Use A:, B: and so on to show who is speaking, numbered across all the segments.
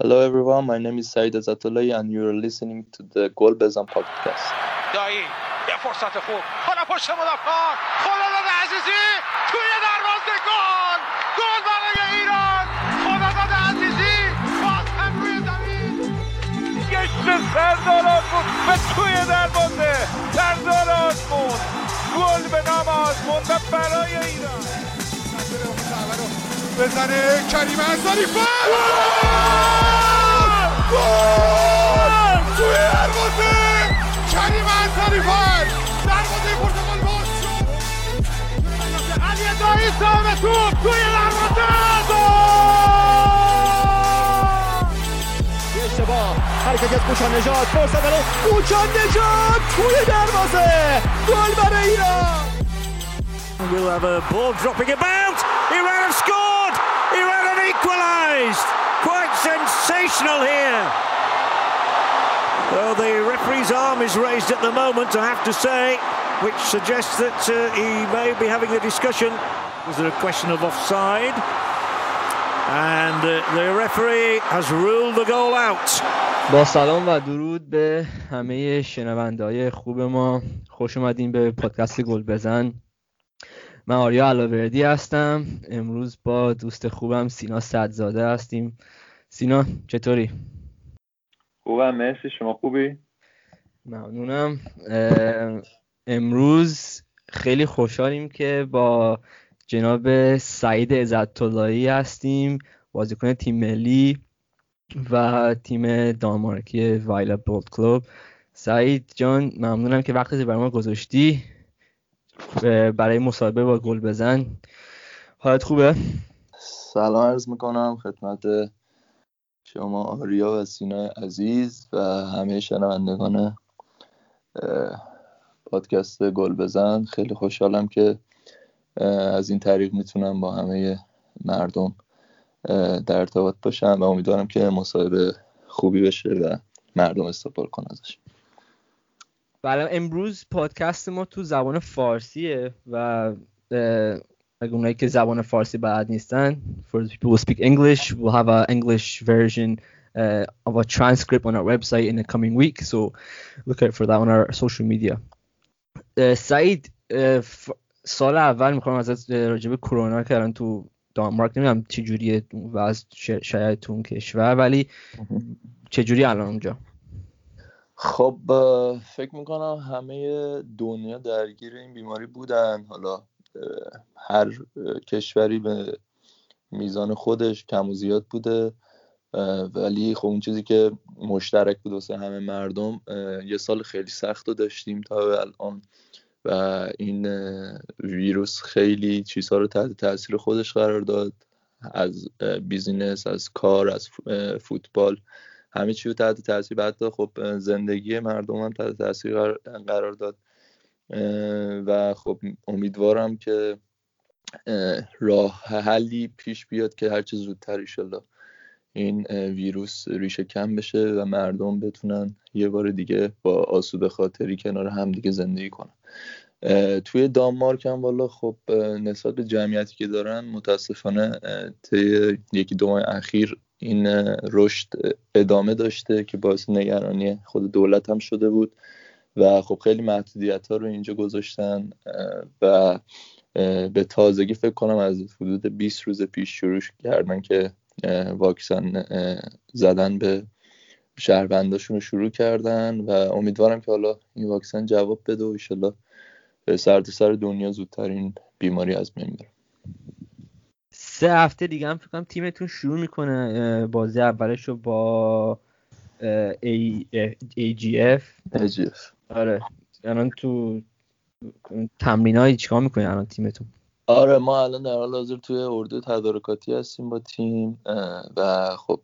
A: Hello everyone, my name is Said Azatollah and you are listening to the Gol Bezan podcast.
B: دایی یه فرصت خوب حالا پشت مدافعان خداداد عزیزی توی دروازه گل گل برای ایران خداداد عزیزی باز هم روی زمین گشت سردار آزمون و توی دروازه سردار آزمون گل به نام آزمون و برای ایران
C: بزنه. کریم انصاری گل توی دروازه! کریم انصاری فر دروازه پرتغال باز شد.
B: علی دایی توپ توی دروازه. گل!
D: اشتباه. حرکت از کوچان نجات فرصت برای کوچان نجات توی دروازه. گل برای ایران.
E: We'll have a ball dropping about. equalised. Quite sensational here. Well, the referee's arm is raised at the moment, I have to say, which suggests that uh, he may be having a discussion. Was there a question of offside? And uh, the referee has ruled the goal out.
F: با سلام و درود به همه شنوندهای خوب ما خوش اومدین به پادکست گل بزن من آریا علاوردی هستم. امروز با دوست خوبم سینا صدزاده هستیم. سینا چطوری؟
A: خوبم مرسی. شما خوبی؟
F: ممنونم. امروز خیلی خوشحالیم که با جناب سعید عزت‌اللهی هستیم بازیکن تیم ملی و تیم دانمارکی وایلا بولد کلوب. سعید جان ممنونم که وقتی برای ما گذاشتی. برای مصاحبه با گل بزن. حالت خوبه؟
A: سلام عرض می‌کنم خدمت شما آریا و سینا عزیز و همه شنوندگان پادکست گل بزن. خیلی خوشحالم که از این طریق می‌تونم با همه مردم در ارتباط باشم و امیدوارم که مصاحبه خوبی بشه و مردم استقبال کنن ازش.
F: بله امروز پادکست ما تو زبان فارسیه و اگه اونایی که زبان فارسی بلد نیستن for the people who speak English we'll have a English version uh, of a transcript on our website in the coming week so look out for that on our social media. اه، سعید اه، ف- سال اول می‌خوام ازت به کرونا که الان تو دانمارک نمی‌دونم چه جوریه وضع ش- شاید تو اون کشور ولی چه جوری الان اونجا؟
A: خب فکر می‌کنم همه دنیا درگیر این بیماری بودن. حالا هر کشوری به میزان خودش کم و زیاد بوده. ولی خب اون چیزی که مشترک بود واسه همه مردم یه سال خیلی سخت رو داشتیم تا به الان. و این ویروس خیلی چیزها رو تحت تاثیر خودش قرار داد. از بیزینس از کار از فوتبال. همه چی رو تحت تاثیر بعد خب زندگی مردم هم تحت تاثیر قرار- داد. و خب امیدوارم که اه، راه حلی پیش بیاد که هرچه زودتر ایشالله این ویروس ریشه کم بشه و مردم بتونن یه بار دیگه با آسوده خاطری کنار هم دیگه زندگی کنن. توی دانمارک هم والا خب نسبت به جمعیتی که دارن متاسفانه طی یکی دو ماه اخیر این رشد ادامه داشته که باعث نگرانی خود دولت هم شده بود و خب خیلی محدودیت ها رو اینجا گذاشتن و به تازگی فکر کنم از حدود 20 روز پیش شروع کردن که واکسن زدن به شهرونداشون رو شروع کردن و امیدوارم که حالا این واکسن جواب بده و ایشالله سر سر دنیا زودتر این بیماری از بین بره.
F: سه هفته دیگه هم فکر کنم تیمتون شروع می‌کنه بازی اولش رو با ای, ای جی اف
A: AGF.
F: آره. الان تو تمرین های چیکار می‌کنه الان تیمتون؟
A: آره ما الان در حال حاضر توی اردو تدارکاتی هستیم با تیم و خب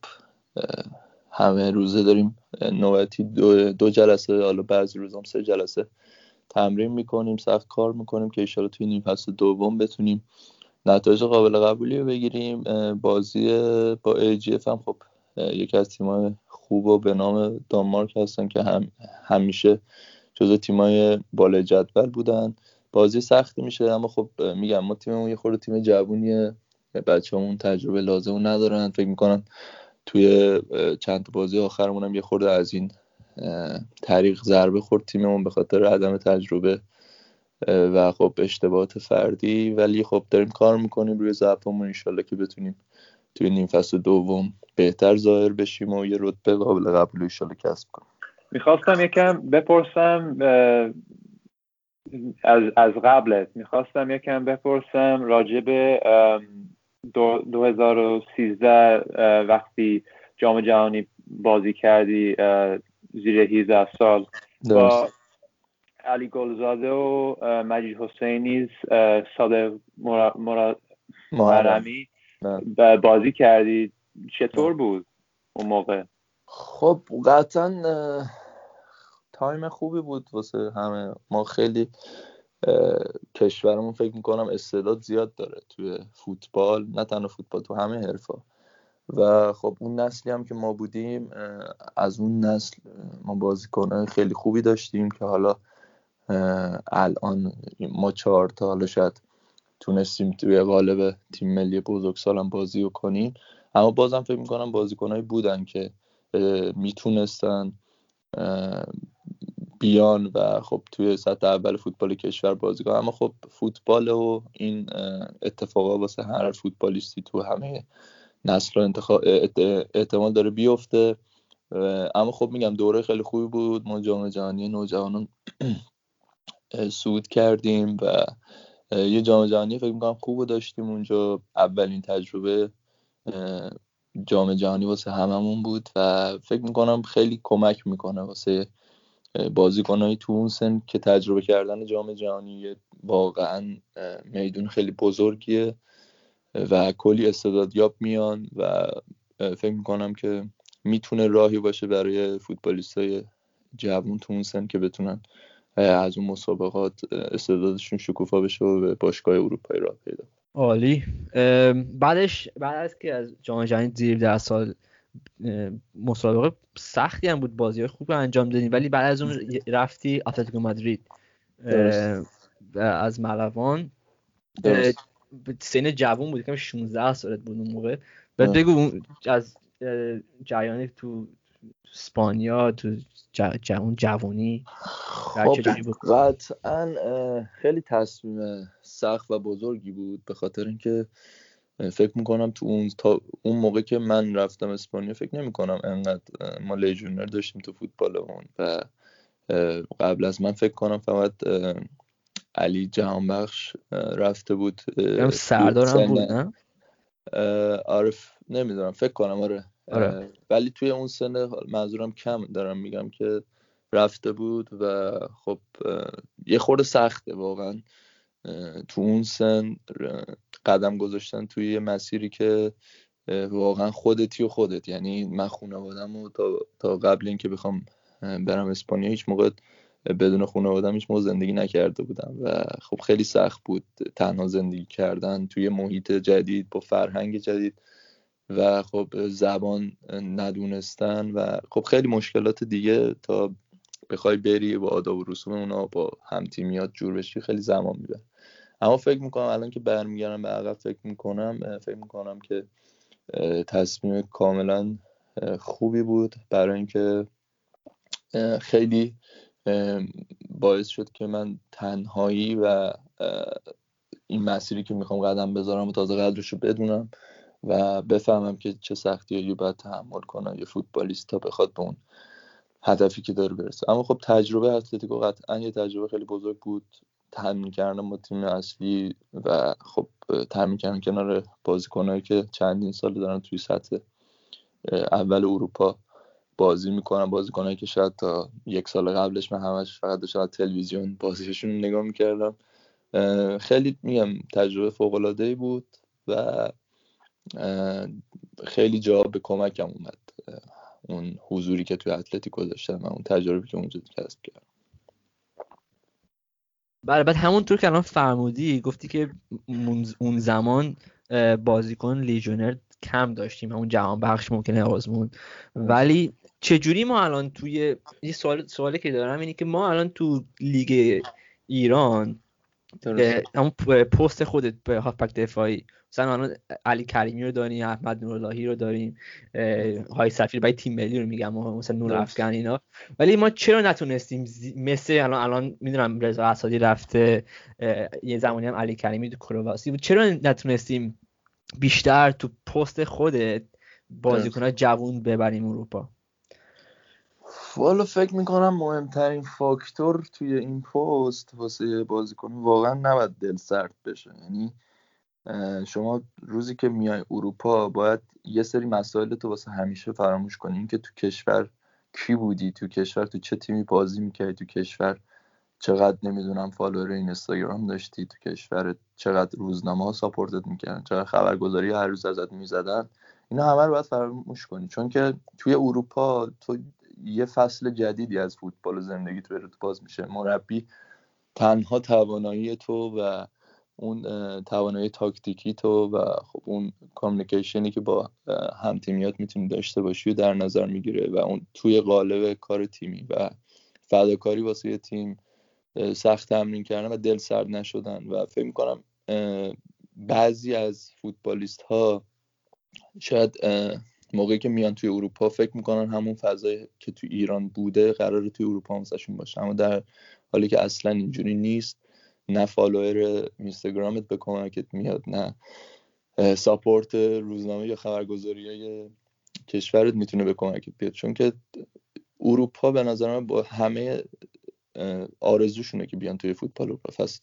A: همه روزه داریم نوبتی دو, دو جلسه حالا بعضی روزام سه جلسه تمرین می‌کنیم سخت کار می‌کنیم که ایشالا توی نیم فصل دوم بتونیم نتایج قابل قبولی رو بگیریم. بازی با AGF هم خب یکی از تیمای خوب و به نام دانمارک هستن که هم همیشه جزو تیمای بالای جدول بودن. بازی سختی میشه اما خب میگم ما تیممون یه خورده تیم جوونیه. بچه‌مون تجربه لازم ندارن. فکر می‌کنن توی چند بازی آخرمون هم یه خورده از این طریق ضربه خورد تیممون به خاطر عدم تجربه و خب اشتباهات فردی ولی خب داریم کار می‌کنیم روی ضعفمون انشالله که بتونیم توی نیم فصل دوم بهتر ظاهر بشیم و یه رتبه قابل قبول انشالله کسب کنیم.
G: می‌خواستم یکم بپرسم از, از قبلت می‌خواستم یکم بپرسم راجع به 2013 وقتی جام جهانی بازی کردی زیر 18 سال. با علی گلزاده و مجید حسینی ساده محرمی بازی کردی چطور بود اون موقع؟
A: خب قطعا تایم خوبی بود واسه همه. ما خیلی کشورمون فکر می‌کنم استعداد زیاد داره توی فوتبال. نه تنها فوتبال تو همه حرفا. و خب اون نسلی هم که ما بودیم از اون نسل ما بازیکنهای خیلی خوبی داشتیم که حالا الان ما چهار تا حالا شاید تونستیم توی قالب تیم ملی بزرگسال هم بازی کنیم. اما بازم فکر می‌کنم بازیکنهایی بودن که می‌تونستن بیان و خب توی سطح اول فوتبال کشور بازی کنن. اما خب فوتبال و این اتفاقا واسه هر فوتبالیستی تو همه نسل انتخاب احتمال داره بیفته. اما خب میگم دوره خیلی خوبی بود. ما جام جهانی نوجوانان سود کردیم و یه جام جهانی فکر می‌کنم خوب داشتیم اونجا. اولین تجربه جام جهانی واسه هممون بود و فکر می‌کنم خیلی کمک می‌کنه واسه بازیکنهایی تو اون سن که تجربه کردن جام جهانی واقعا میدون خیلی بزرگیه و کلی استعدادیاب میان و فکر می‌کنم که می‌تونه راهی باشه برای فوتبالیست های جوون تو اون سن که بتونن از اون مسابقات استعدادشون شکوفا بشه و به باشگاه اروپایی راه پیدا
F: عالی. بعدش بعد از که از جام جهانی زیر ده سال مسابقه سختی هم بود بازی خوب انجام دادیم ولی بعد از اون رفتی اتلتیکو مادرید. از ملوان. سن جوون بود کم 16 سالت بود اون موقع. بعد بگو از جریان تو اسپانیا تو جوان جوانی.
A: خب قطعا خیلی تصمیم سخت و بزرگی بود به خاطر اینکه فکر می‌کنم تو اون تا اون موقع که من رفتم اسپانیا فکر نمی‌کنم انقدر ما لیژونر داشتیم تو فوتبالمون و قبل از من فکر کنم فقط علی جهانبخش رفته بود
F: سردارم بود نه؟
A: عارف نمی‌دونم فکر کنم آره.
F: آره.
A: ولی توی اون سن منظورم کم دارم میگم که رفته بود و خب یه خورده سخته واقعا. تو اون سن قدم گذاشتن توی یه مسیری که واقعا خودتی و خودت. یعنی من خانوادم و تا, تا قبل اینکه بخوام برم اسپانیا هیچ موقع بدون خانوادم هیچ موقع زندگی نکرده بودم. و خب خیلی سخت بود تنها زندگی کردن توی محیط جدید با فرهنگ جدید. و خب زبان ندونستن و خب خیلی مشکلات دیگه تا بخوای بری با آداب و رسوم اونا با همتیمیات جور بشی خیلی زمان می‌بره. اما فکر می‌کنم الان که برمیگردم به عقب فکر می‌کنم فکر می‌کنم که تصمیم کاملا خوبی بود برای اینکه خیلی باعث شد که من تنهایی و این مسیری که می‌خوام قدم بذارم و تازه قدرش رو بدونم و بفهمم که چه سختی باید تحمل کنم یه فوتبالیست تا بخواد به اون هدفی که داره برسه. اما خب تجربه اتلتیکو قطعا یه تجربه خیلی بزرگ بود. تمرین کردن با تیم اصلی و خب تمرین کردن کنار بازیکنهایی که چندین سال دارن توی سطح اول اروپا بازی می‌کنن. بازیکنهایی که شاید تا یک سال قبلش من همش فقط داشتم تلویزیون بازیشون نگاه می‌کردم. خیلی میگم تجربه فوق بود و خیلی جا به کمکم اومد اون حضوری که توی اتلتیکو داشتم و اون تجربه که اونجا کسب کردم
F: بله بعد همونطور که الان فرمودی گفتی که اون زمان بازیکن لیژونر کم داشتیم همون جهان بخش ممکنه آزمون ولی چجوری ما الان توی یه سوال سوالی که دارم اینه که ما الان تو لیگ ایران همون پ- پست خودت به هافبک دفاعی. مثلا الان علی کریمی رو داریم احمد نوراللهی رو داریم های سفیر برای تیم ملی رو میگم مثلا نور. افغان اینا. ولی ما چرا نتونستیم مثل الان الان می‌دونم رضا اسادی رفته یه زمانی هم علی کریمی تو کرواسی چرا نتونستیم بیشتر تو پست خودت بازیکن‌ها جوون ببریم اروپا؟
A: والا فکر می‌کنم مهمترین فاکتور توی این پست واسه بازیکن واقعا نباید دل سرد بشه. یعنی شما روزی که میای اروپا باید یه سری مسائل تو واسه همیشه فراموش کنی. اینکه تو کشور کی بودی تو کشور تو چه تیمی بازی می‌کردی تو کشور چقدر نمی‌دونم follower اینستاگرام داشتی تو کشور چقدر روزنامه ها support ت می‌کردن چقدر خبرگزاری هر روز ازت می‌زدن اینا همه رو باید فراموش کنی. چون که توی اروپا تو یه فصل جدیدی از فوتبال و زندگی تو تو باز میشه. مربی تنها توانایی تو و اون توانایی تاکتیکی تو و خب اون communication ی که با اه، همتیمیات می‌تونی داشته باشی و در نظر می‌گیره و اون توی قالب کار تیمی و فداکاری واسه تیم سخت تمرین کردن و دل سرد نشدن و فکر می‌کنم بعضی از فوتبالیست ها شاید موقعی که میان توی اروپا فکر می‌کنن همون فضایی که توی ایران بوده قراره توی اروپا هم واسهشون باشه. اما در حالی که اصلا اینجوری نیست نه فالوور اینستاگرامت به کمکت میاد نه ساپورت روزنامه یا خبرگزاری های کشورت می‌تونه به کمکت بیاد. چون که اروپا به نظر من با همه آرزوشونه که بیان توی فوتبال اروپا. پس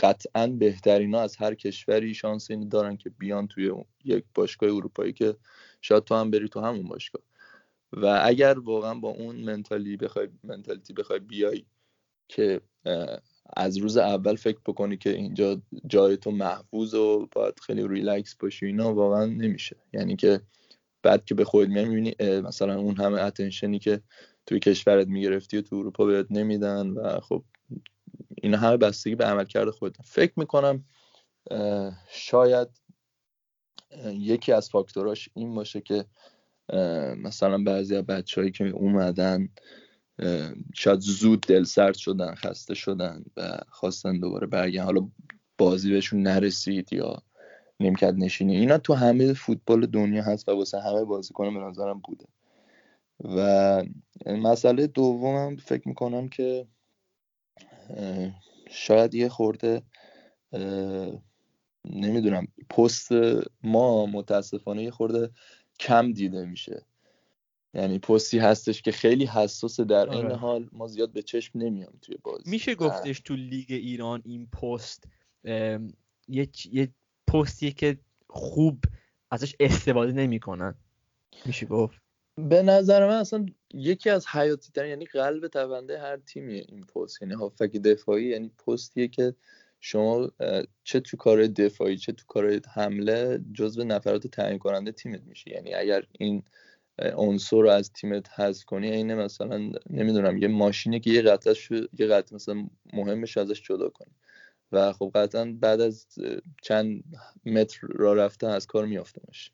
A: قطعا بهترین ها از هر کشوری شانس اینو دارن که بیان توی یک باشگاه اروپایی که شاید تو هم بری تو همون باشگاه. و اگر واقعا با اون منتالی بخوای منتالیتی بخوای بیای که از روز اول فکر بکنی که اینجا جای تو محفوظ و باید خیلی ریلکس باشی اینا واقعا نمیشه. یعنی که بعد که به میای می‌بینی مثلا اون همه اتنشنی که توی کشورت می‌گرفتی و تو اروپا بهت نمیدن و خب اینا همه بستگی به عملکرد خودت. فکر می‌کنم شاید یکی از فاکتوراش این باشه که مثلا بعضی از بچههایی که اومدن شاید زود دل سرد شدن خسته شدن و خواستن دوباره برگردن. حالا بازی بهشون نرسید یا نیمکت نشینی. اینا تو همه فوتبال دنیا هست و واسه همه بازیکن به نظرم بوده. و مسئله دومم فکر می‌کنم که شاید یه خورده نمی‌دونم پست ما متاسفانه یه خورده کم دیده میشه. یعنی پستی هستش که خیلی حساسه در این
F: آره.
A: حال ما زیاد به چشم نمیام توی بازی.
F: میشه گفتش تو لیگ ایران این پست یه یه پستیه که خوب ازش استفاده نمی‌کنن. میشه گفت؟
A: به نظر من اصلا یکی از حیاتی ترین یعنی قلب تونده هر تیمیه این پست. یعنی هافک دفاعی یعنی پستیه که شما چه تو کار دفاعی چه تو کار حمله جزو نفرات تعیین کننده تیمت میشی؟ یعنی اگر این عنصر رو از تیمت حذف کنی عین مثلا نمی‌دونم یه ماشینه که یه قطعش یه قطع مثلا مهمش ازش جدا کنی. و خب قطعا بعد از چند متر راه رفته از کار میافتمش.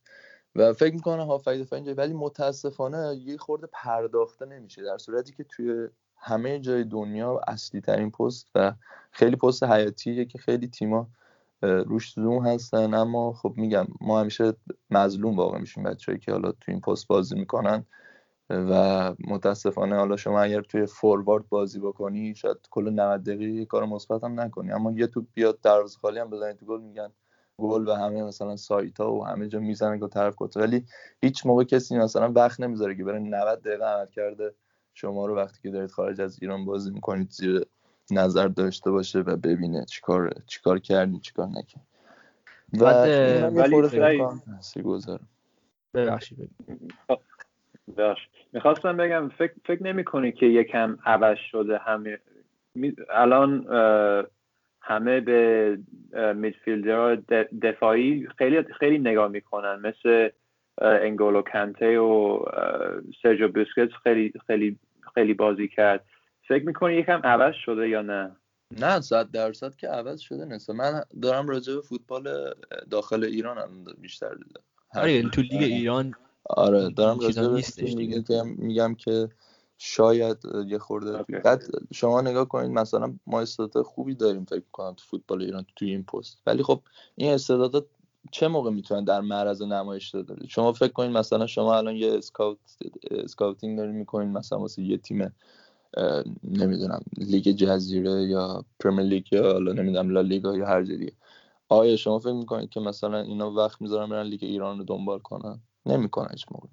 A: و فکر می‌کنم هافک دفاعی اینجا ولی متاسفانه یه خورده پرداخته نمیشه در صورتی که توی همه جای دنیا اصلی ترین پست و خیلی پست حیاتیه که خیلی تیما روش زوم هستن. اما خب میگم ما همیشه مظلوم واقع میشیم بچه‌ای که حالا تو این پست بازی می‌کنن و متاسفانه حالا شما اگر توی فوروارد بازی بکنی شاید کل 90 دقیقه یه کار مثبت هم نکنی. اما یه توپ بیاد دروازه خالی هم بزنی تو گل میگن گل و همه مثلا سایت ها و همه جا می‌زنن که طرف کت. ولی هیچ موقع کسی مثلا وقت نمی‌ذاره که بره 90 دقیقه عمل کرده شما رو وقتی که دارید خارج از ایران بازی می‌کنید زیر نظر داشته باشه و ببینه چیکار چیکار کردی چیکار نکردی و یه
G: ولی
F: ببخشید.
G: می‌خواستم بگم فکر, فکر نمی کنی که یکم عوض شده همه الان همه به میدفیلدرها دفاعی خیلی خیلی نگاه می‌کنن. مثل انگولو کنته و سرجو بوسکتس خیلی خیلی خیلی بازی کرد فکر می‌کنی یکم عوض شده یا نه
A: نه صد درصد که عوض شده نیست من دارم راجع به فوتبال داخل ایران هم بیشتر حرف
F: آره یعنی تو لیگ. ایران
A: آره دارم راجع به. میگم میگم که شاید یه خورده. بعد شما نگاه کنید مثلا ما استعداد خوبی داریم فکر کنم تو فوتبال ایران توی این پست ولی خب این استعدادات چه موقع می‌تونن در معرض نمایش داده شما فکر کنید مثلا شما الان یه scout scouting دارین می‌کنین مثلا واسه یه تیم نمی‌دونم لیگ جزیره یا پرمیر لیگ یا حالا نمی‌دونم لالیگا یا هر دیگه. آیا شما فکر می‌کنید که مثلا اینا وقت می‌ذارن برن لیگ ایران رو دنبال کنن؟ نمی‌کنن هیچ موقع.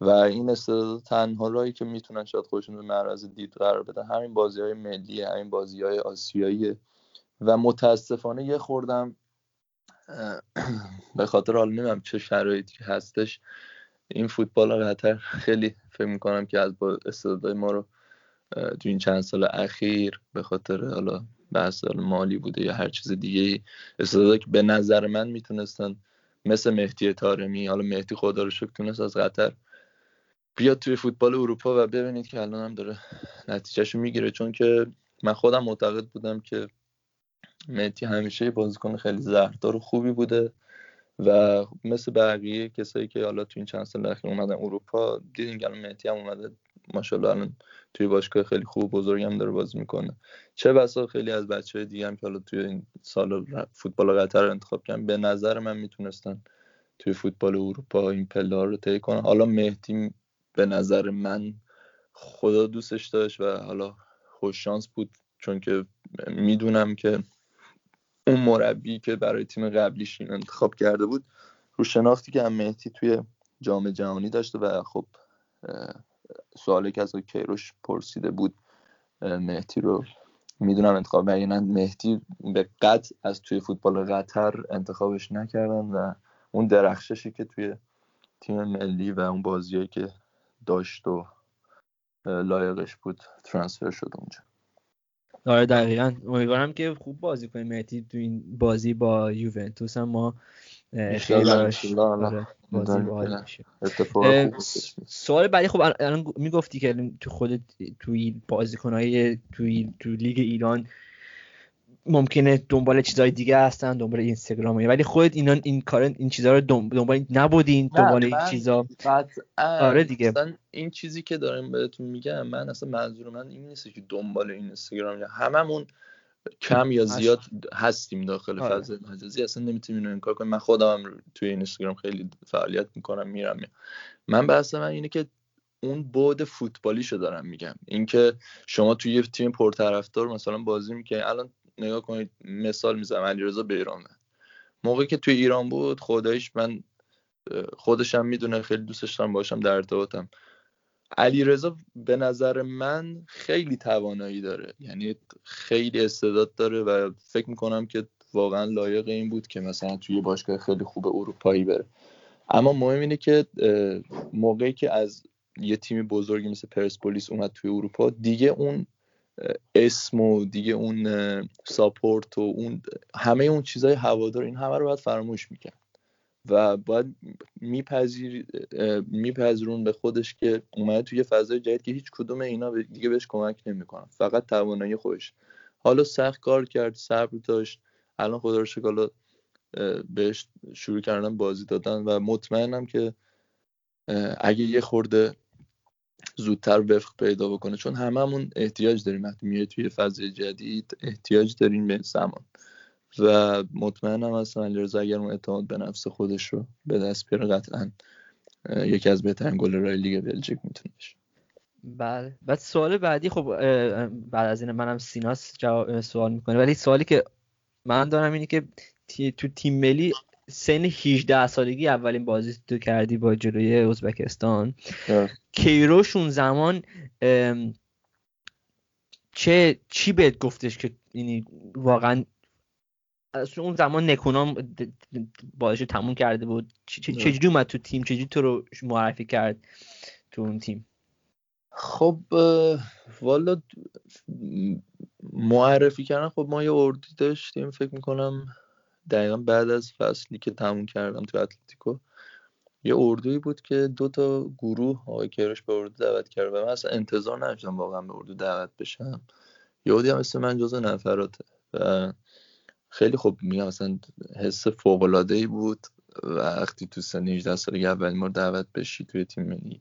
A: و این استعداد تنها راهی که می‌تونن شاید خودشون رو معرض دید قرار بدن همین بازی های ملی همین بازی های آسیایی و متاسفانه یه خوردم به خاطر حالا نمی‌دونم چه شرایطی که هستش. این فوتبال قطر خیلی فکر می‌کنم که از با استعدادهای ما رو تو این چند سال اخیر به خاطر حالا بحث مالی بوده یا هر چیز دیگه استعدادایی که به نظر من می‌تونستن مثل مهدی تارمی حالا مهدی خدا رو شکر تونست از قطر بیاد توی فوتبال اروپا و ببینید که الان هم داره نتیجهشو می‌گیره. چون که من خودم معتقد بودم که مهدی همیشه بازیکن خیلی زهردار و خوبی بوده و مثل بقیه کسایی که حالا تو این چند سال اخیر اومدن اروپا دیدین که الان مهدی هم اومده ماشاءالله الان توی باشگاه خیلی خوب و بزرگ هم داره بازی می‌کنه. چه بسا خیلی از بچه دیگه هم که حالا توی این سال فوتبال قطر رو انتخاب کردن به نظر من می‌تونستن توی فوتبال اروپا این پله رو طی کنن. حالا مهدی به نظر من خدا دوستش داشت و حالا خوش شانس بود چون که می‌دونم که اون مربی که برای تیم قبلیش انتخاب کرده بود رو شناختی که هم مهدی توی جام جهانی داشته و خب سوالی که از کیروش پرسیده بود اه، مهدی رو می‌دونم انتخاب و مهدی به قطع از توی فوتبال قطر انتخابش نکردن و اون درخششی که توی تیم ملی و اون بازیایی که داشت و لایقش بود ترانسفر شد اونجا.
F: آره دقیقا. امیدوارم که خوب بازی کنیم. مهدی تو این بازی با یوونتوس هم ما. آره،. سوال بعدی خب الان- می‌گفتی که تو خودت توی بازیکنهای توی تو لیگ ایران ممکنه دنبال چیزهای دیگه هستن دنبال اینستاگرام ولی خودت اینا این کار این چیزها رو دنب- دنبال نبودین دنبال این چیزا؟ آره دیگه.
A: اصلا این چیزی که دارم بهتون میگم من اصلا منظور من این نیست که دنبال این اینستاگرام هممون کم یا زیاد هستیم داخل
F: آره.
A: فضای مجازی. اصلا نمی‌تونیم اینو انکار کنیم. من خودم هم توی اینستاگرام خیلی فعالیت می‌کنم میرم. من بحث من اینه که اون بعد فوتبالیشو دارم میگم. اینکه شما توی یه تیم پرطرفدار مثلا بازی می‌کنی الان نگاه کنید مثال می‌زنم علیرضا بیرانه موقعی که توی ایران بود خداییش من اه، خودش هم می‌دونه خیلی دوستش دارم باشم در ارتباطم. علیرضا به نظر من خیلی توانایی داره. یعنی خیلی استعداد داره و فکر می‌کنم که واقعا لایق این بود که مثلا توی باشگاه خیلی خوب اروپایی بره. اما مهم اینه که موقعی که از یه تیم بزرگی مثل پرسپولیس اومد توی اروپا دیگه اون اسم و دیگه اون ساپورت و اون همه اون چیزای هوادار این همه رو باید فراموش می‌کرد. و باید میپذیر میپذیرون به خودش که اومده توی فضای جدید که هیچ کدوم اینا دیگه بهش کمک نمی‌کنن. فقط توانایی خودش. حالا سخت کار کرد صبر داشت. الان خدا رو شکر بهش شروع کردن بازی دادن و مطمئنم که اگه یه خورده زودتر وفق پیدا بکنه. چون هممون احتیاج داریم. وقتی میای توی فضای جدید احتیاج داریم به زمان. و مطمئنم هستم علیرضا اگر اون اعتماد به نفس خودش رو به دست بیاره قطعا یکی از بهترین گلرهای لیگ بلژیک می‌تونه بشه
F: بله. بعد سوال بعدی خب بعد از این منم سیناس جواب سوال می‌کنه. ولی سوالی که من دارم اینه که تو تیم ملی سن 18 سالگی اولین بازی تو کردی با جلوی ازبکستان. کیروش اون زمان چه چی بهت گفتش که یعنی واقعا از اون زمان نکونام بازیش رو تموم کرده بود. چجوری اومد تو تیم چجوری تو رو معرفی کرد تو اون تیم
A: خب والا معرفی کردن خب ما یه اردی داشتیم فکر می‌کنم دقیقا بعد از فصلی که تموم کردم تو اتلتیکو یه اردویی بود که دو تا گروه آقای کیروش به اردو دعوت کرد و من اصلا انتظار نداشتم واقعا به اردو دعوت بشم. یهودی هم مثل من جزو نفراته و خیلی خوب میگم مثلا حس فوق العاده ای بود. وقتی تو سن 18 سالگی اولین بار دعوت بشی توی تیم ملی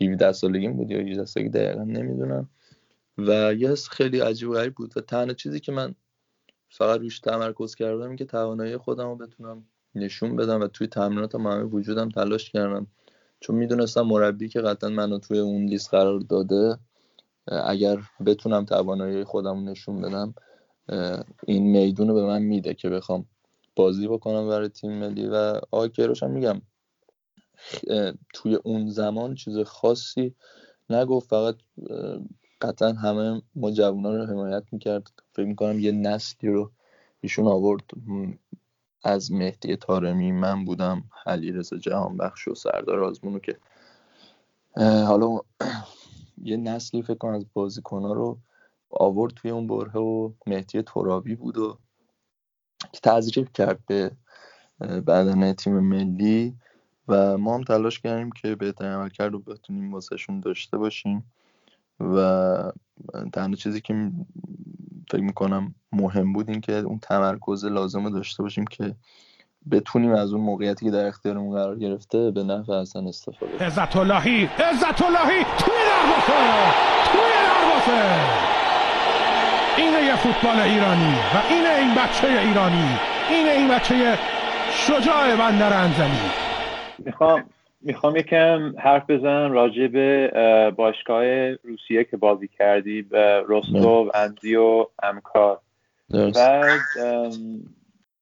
A: 17 سالگیم بود یا 18 سالگی دقیقا نمی‌دونم. و یه حس خیلی عجیب غریب بود و تنها چیزی که من فقط روش تمرکز کردم که توانایی خودم رو بتونم نشون بدم و توی تمرینات همه وجودم تلاش کردم. چون می‌دونستم مربی که قطعا منو توی اون لیست قرار داده اگر بتونم توانایی خودم رو نشون بدم این میدون رو به من میده که بخوام بازی بکنم برای تیم ملی. و آقای کیروش هم میگم توی اون زمان چیز خاصی نگفت فقط قطعا همه ما جوونا رو حمایت می‌کرد. فکر می‌کنم یه نسلی رو ایشون آورد. از مهدی تارمی من بودم علیرضا جهانبخش و سردار آزمونو که حالا یه نسلی فکر کنم از بازیکنها رو آورد توی اون بره و مهدی ترابی بود و که تذریب کرد به بدن تیم ملی و ما هم تلاش کردیم که بهترین عملکرد رو بتونیم واسهشون داشته باشیم و تنها چیزی که فکر می‌کنم مهم بود این که اون تمرکز لازم رو داشته باشیم که بتونیم از اون موقعیتی که در اختیارمون قرار گرفته به نفع اصلا استفاده کنیم.
C: عزت اللهی عزت اللهی توی دروازه توی دروازه اینه یه فوتبال ایرانی و اینه این بچه ایرانی اینه این بچه شجاع بندر انزلی.
G: می‌خوام می‌خوام یکم حرف بزنم راجع به باشگاه روسیه که بازی کردی به رستو انزی و امکار. بعد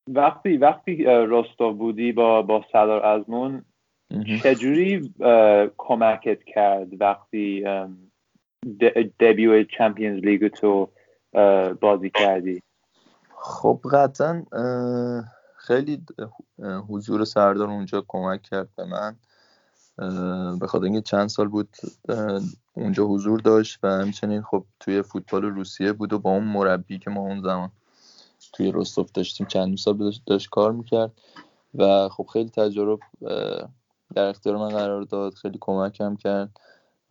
G: وقتی وقتی رستو بودی با با سردار ازمون چجوری کمکت کرد وقتی دبیو چمپیونز لیگ تو بازی کردی؟
A: خب قطعا خیلی حضور سردار اونجا کمک کرد به من. به خاطر اینکه چند سال بود اونجا حضور داشت و همچنین خب توی فوتبال روسیه بود و با اون مربی که ما اون زمان توی رستوف داشتیم چند سال داشت کار می‌کرد و خب خیلی تجربه در اختیار من قرار داد خیلی کمکم کرد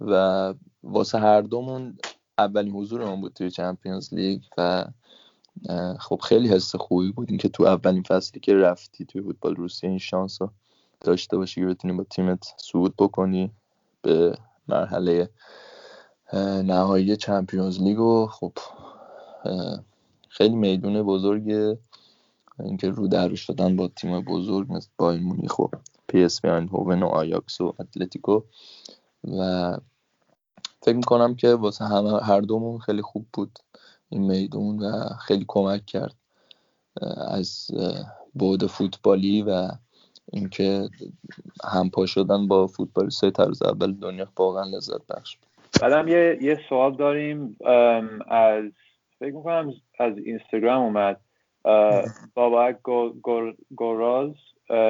A: و واسه هر دومون اولین حضورمون بود توی چمپیونز لیگ و خب خیلی حس خوبی بود اینکه تو اولین فصلی که رفتی توی فوتبال روسیه این شانس رو داشته باشی که بتونی با تیمت صعود بکنی به مرحله نهایی چمپیونز لیگ و خب خیلی میدون بزرگ اینکه رو در رو شدن با تیم بزرگ مثل بایرن مونیخ و پی اس وی و آیاکس و اتلتیکو. و فکر می‌کنم که واسه همه هر دومون خیلی خوب بود این میدون و خیلی کمک کرد از بعد فوتبالی و اینکه همپا شدن با فوتبال سطح اول دنیا واقعا لذت بخش
G: بعدم یه یه سوال داریم از فکر می‌کنم از اینستاگرام اومد. بابا گوراز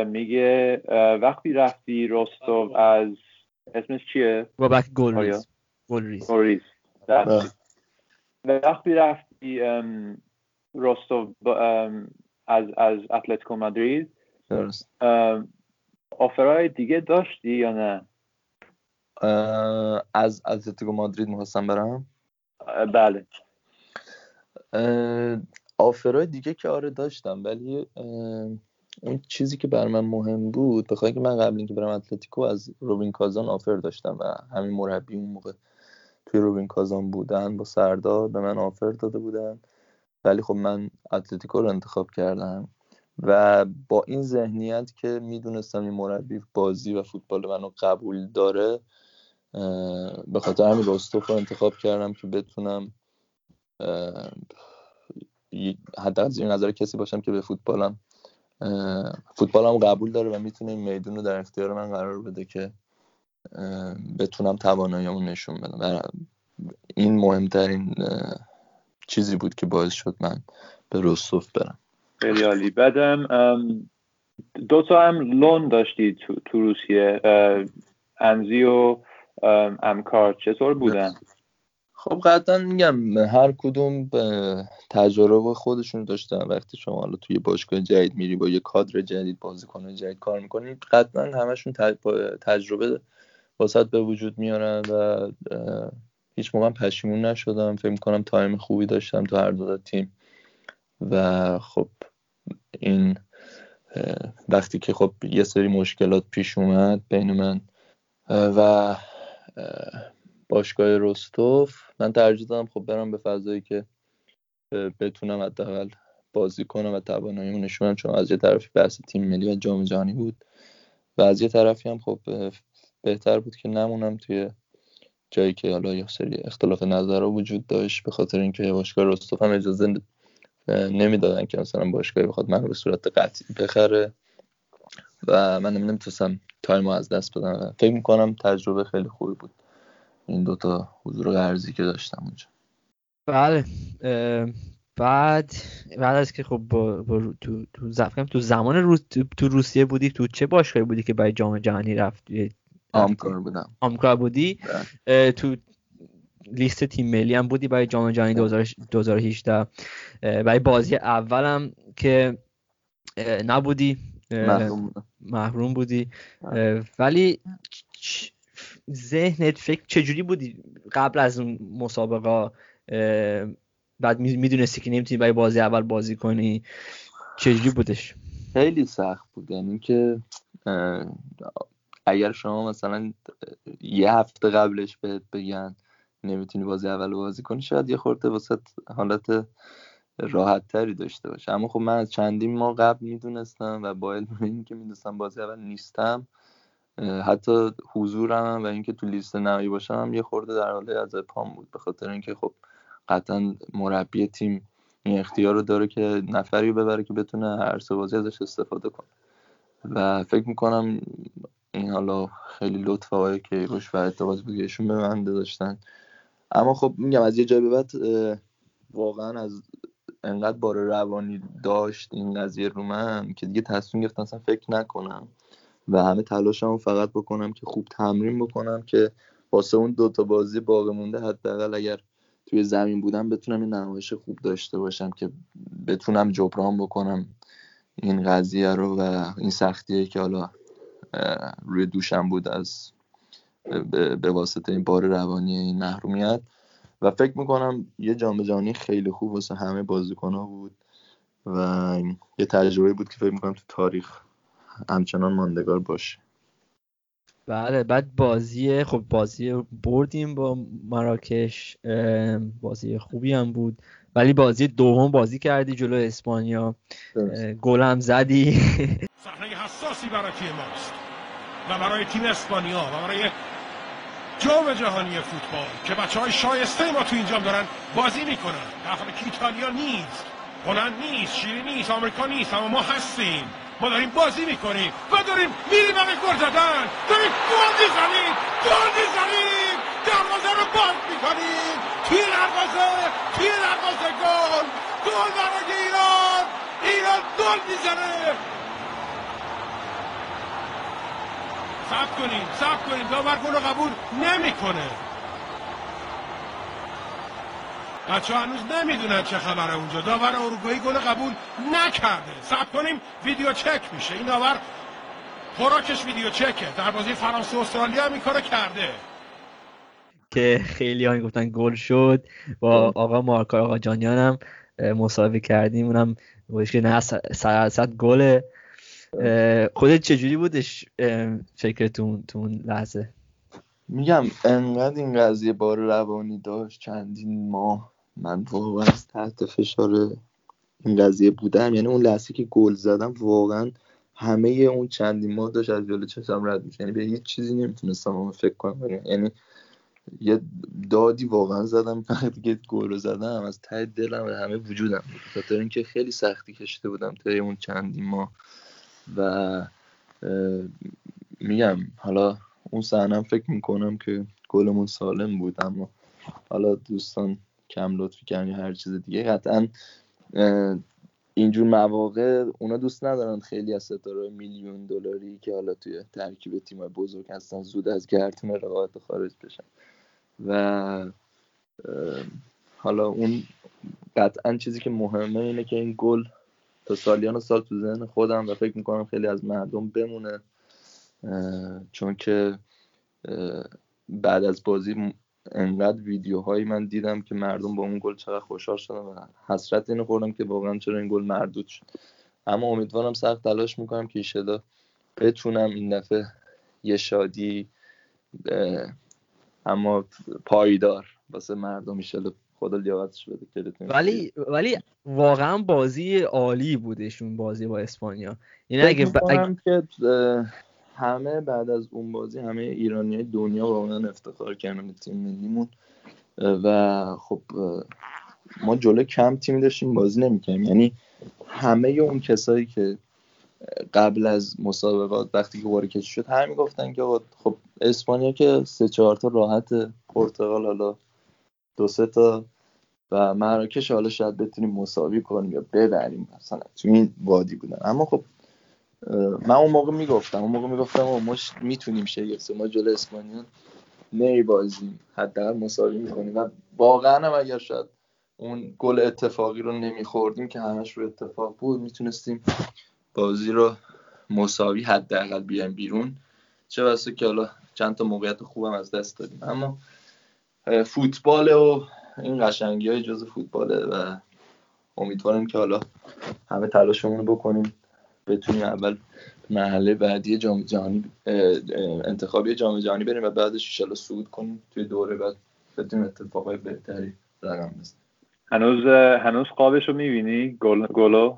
G: میگه وقتی رفتی رستو از اسمش چیه؟
F: بابک گلریز.
G: گلریز. وقتی رفتی رستو از از اتلتیکو مادرید
A: درست.
G: آفرهای دیگه داشتی یا نه؟
A: از اتلتیکو مادرید می‌خواستم برم.
G: بله.
A: آفرهای دیگه که آره داشتم ولی اون چیزی که بر من مهم بود بخوای که من قبل اینکه برم اتلتیکو از روبین کازان آفر داشتم و همین مربی اون موقع توی روبین کازان بودن با سردار به من آفر داده بودن. ولی خب من اتلتیکو رو انتخاب کردم. و با این ذهنیت که می‌دونستم این مربی بازی و فوتبال منو قبول داره به خاطر همین رستوف رو انتخاب کردم که بتونم از این نظر کسی باشم که به فوتبالم فوتبالم قبول داره و می‌تونه این میدون رو در اختیار من قرار بده که بتونم تواناییمو نشون بدم. این مهمترین چیزی بود که باعث شد من به رستوف برم.
G: خیلی عالی. بعدم دو تا هم لون داشتی تو, تو روسیه انزی و امکار. چطور بودن؟
A: خب قطعا میگم هر کدوم به تجربه خودشون داشتن. وقتی شما حالا توی باشگاه جدید میری با یه کادر جدید بازیکن جدید کار می‌کنی قطعا همشون تجربه واسط به وجود میارن و هیچ موقع پشیمون نشدم. فکر می‌کنم تایم خوبی داشتم تو هر دو تیم. و خب این وقتی که خب یه سری مشکلات پیش اومد بین من و باشگاه رستوف من ترجیح دادم خب برم به فضایی که بتونم حداقل بازی کنم و تواناییمو نشونم چون از یه طرفی بحث تیم ملی و جام جهانی بود و از یه طرفی هم خب بهتر بود که نمونم توی جایی که حالا یه سری اختلاف نظر وجود داشت به خاطر اینکه باشگاه رستوف هم اجازه نمی‌دادن که مثلا باشگاهی بخواد من به صورت قطعی بخره. و من نمی‌تونستم تایم از دست بدم. فکر می‌کنم تجربه خیلی خوبی بود. این دوتا حضور قرضی که داشتم اونجا.
F: بله بعد بعد از که خب با, با تو تو, تو زمان روز تو, روسیه بودی تو چه باشگاهی بودی که برای جام جهانی رفت؟
A: آمکار بودم.
F: آمکار بودی؟ بله. تو لیست تیم ملی هم بودی برای جام جهانی 2018 بله. برای بازی اولم که نبودی. محروم بودی. ولی ذهنت فکر چجوری بودی قبل از اون مسابقه؟ بعد می‌دونستی که نمی‌تونی برای بازی اول بازی کنی. چجوری بودش؟
A: خیلی سخت بود. یعنی که اگر شما مثلا یه هفته قبلش بهت بگن نمی‌تونی بازی اول بازی کنی شاید یه خورده واسه حالت راحت تری داشته باشه اما خب من از چندین ماه قبل می‌دونستم و با علم این که می‌دونستم بازی اول نیستم حتی حضورم و اینکه تو لیست نهایی باشم یه خورده در حال از پام بود. به خاطر اینکه خب قطعا مربی تیم این اختیار رو داره که نفری ببره که بتونه هر سه بازی ازش استفاده کنه. و فکر می‌کنم این حالا خیلی لطفه که روش و اعتقاد بگیشون به من داشتن. اما خب میگم از یه جای به بعد واقعا از انقدر بار روانی داشت این قضیه رو من که دیگه تصمیم گرفتم اصلا فکر نکنم و همه تلاشمو فقط بکنم که خوب تمرین بکنم که واسه اون دوتا بازی باقی مونده حداقل اگر توی زمین بودم بتونم این نمایش خوب داشته باشم که بتونم جبران بکنم این قضیه رو و این سختیه که حالا روی دوشم بود از به واسطه این بار روانی این محرومیت. و فکر می‌کنم یه جام جهانی خیلی خوب واسه همه بازیکن ها بود و یه تجربه بود که فکر می‌کنم تو تاریخ همچنان ماندگار باشه.
F: بله بعد بازی خب بازی بردیم با مراکش بازی خوبی هم بود. ولی بازی دوم بازی کردی جلو اسپانیا. گل هم زدی.
C: صحنه حساسی برای تیم ماست. و برای تیم اسپانیا و برای جام جهانی فوتبال که بچه های شایسته ما تو اینجا دارن بازی می‌کنن. در که ایتالیا نیست هلند نیست شیری نیست آمریکا نیست اما ما هستیم. ما داریم بازی می‌کنیم و داریم میریم برای گل زدن. داریم گل می‌زنیم گل می‌زنیم. دروازه رو باز می‌کنیم. توی دروازه توی دروازه گل. گل برای ایران. ایران گل می‌زنه. سب کنیم سب کنیم داور گل قبول نمی‌کنه. بچه ها هنوز نمی‌دونن چه خبره اونجا. داور اروگوئه گل قبول نکرده. سب کنیم ویدیو چک میشه. این داور خوراکش ویدیو چکه. در بازی فرانسه و استرالیا هم این کارو کرده.
F: که خیلی ها گفتن گل شد. با آقا مارکار آقا جانیان هم مسابقه کردیم. اونم بودش که نه سرصد گله. خودت چجوری بودش؟ فکرتون تو اون لحظه؟
A: میگم انقدر این قضیه بار روانی داشت چندین ماه من واقعا تحت فشار این قضیه بودم. یعنی اون لحظه که گل زدم واقعا همه اون چندین ماه داشت از جلو چشم رد میشه یعنی به هیچ چیزی نمی‌تونستم فکر کنم. یعنی یه دادی واقعا زدم دیگه گل رو زدم از ته دلم و همه وجودم. خاطر اینکه خیلی سختی کشیده بودم تا اون چندین ماه. و میگم حالا اون صحنه فکر می‌کنم که گلمون سالم بود اما حالا دوستان کم لطفی کردن هر چیز دیگه قطعا اینجور مواقع اونا دوست ندارن خیلی از ستاره میلیون دلاری که حالا توی ترکیب تیم بزرگ هستن زود از گرتون رقابت خارج بشن. و حالا اون قطعا چیزی که مهمه اینه که این گل تا سالیان سال تو ذهن خودم و فکر می‌کنم خیلی از مردم بمونه چون که بعد از بازی انقدر ویدیوهایی من دیدم که مردم با اون گل چقدر خوشحال شدن و حسرت اینو خوردم که واقعا چرا این گل مردود شد. اما امیدوارم سخت تلاش می‌کنم که ایشالا بتونم این دفعه یه شادی اما پایدار واسه مردم میشه خدا لیاقتش بده
F: ولی ولی واقعا بازی عالی بودشون بازی با اسپانیا. یعنی اگه, ب...
A: که همه بعد از اون بازی همه ایرانی دنیا واقعا افتخار کردن به تیم ملیمون. و خب ما جلو کم تیمی داشتیم بازی نمی‌کنیم یعنی همه اون کسایی که قبل از مسابقات وقتی که وارد شد همه می‌گفتن که خب اسپانیا که سه چهار تا راحت پرتغال حالا دو سه تا و مراکش حالا شاید بتونیم مساوی کنیم یا ببریم مثلا. تو این وادی بودن. اما خب من اون موقع می‌گفتم اون موقع می‌گفتم ما می‌تونیم شگفت ما جلو اسپانیا نمی بازیم. حداقل مساوی می‌کنیم. و واقعا هم اگر شاید اون گل اتفاقی رو نمیخوردیم که همش رو اتفاق بود می‌تونستیم بازی رو مساوی حداقل بیایم بیرون. چه واسه که حالا چند تا موقعیت خوبم از دست دادیم. اما فوتبال و این قشنگی های جز فوتباله و امیدواریم که حالا همه تلاشمون رو بکنیم. بتونیم اول مرحله بعدی جام جهانی انتخابی جام جهانی بریم و بعدش ان صعود کنیم توی دوره بعد بتونیم اتفاقای بهتری رقم بزنیم.
G: هنوز هنوز خوابش رو می‌بینی؟ گل گلو؟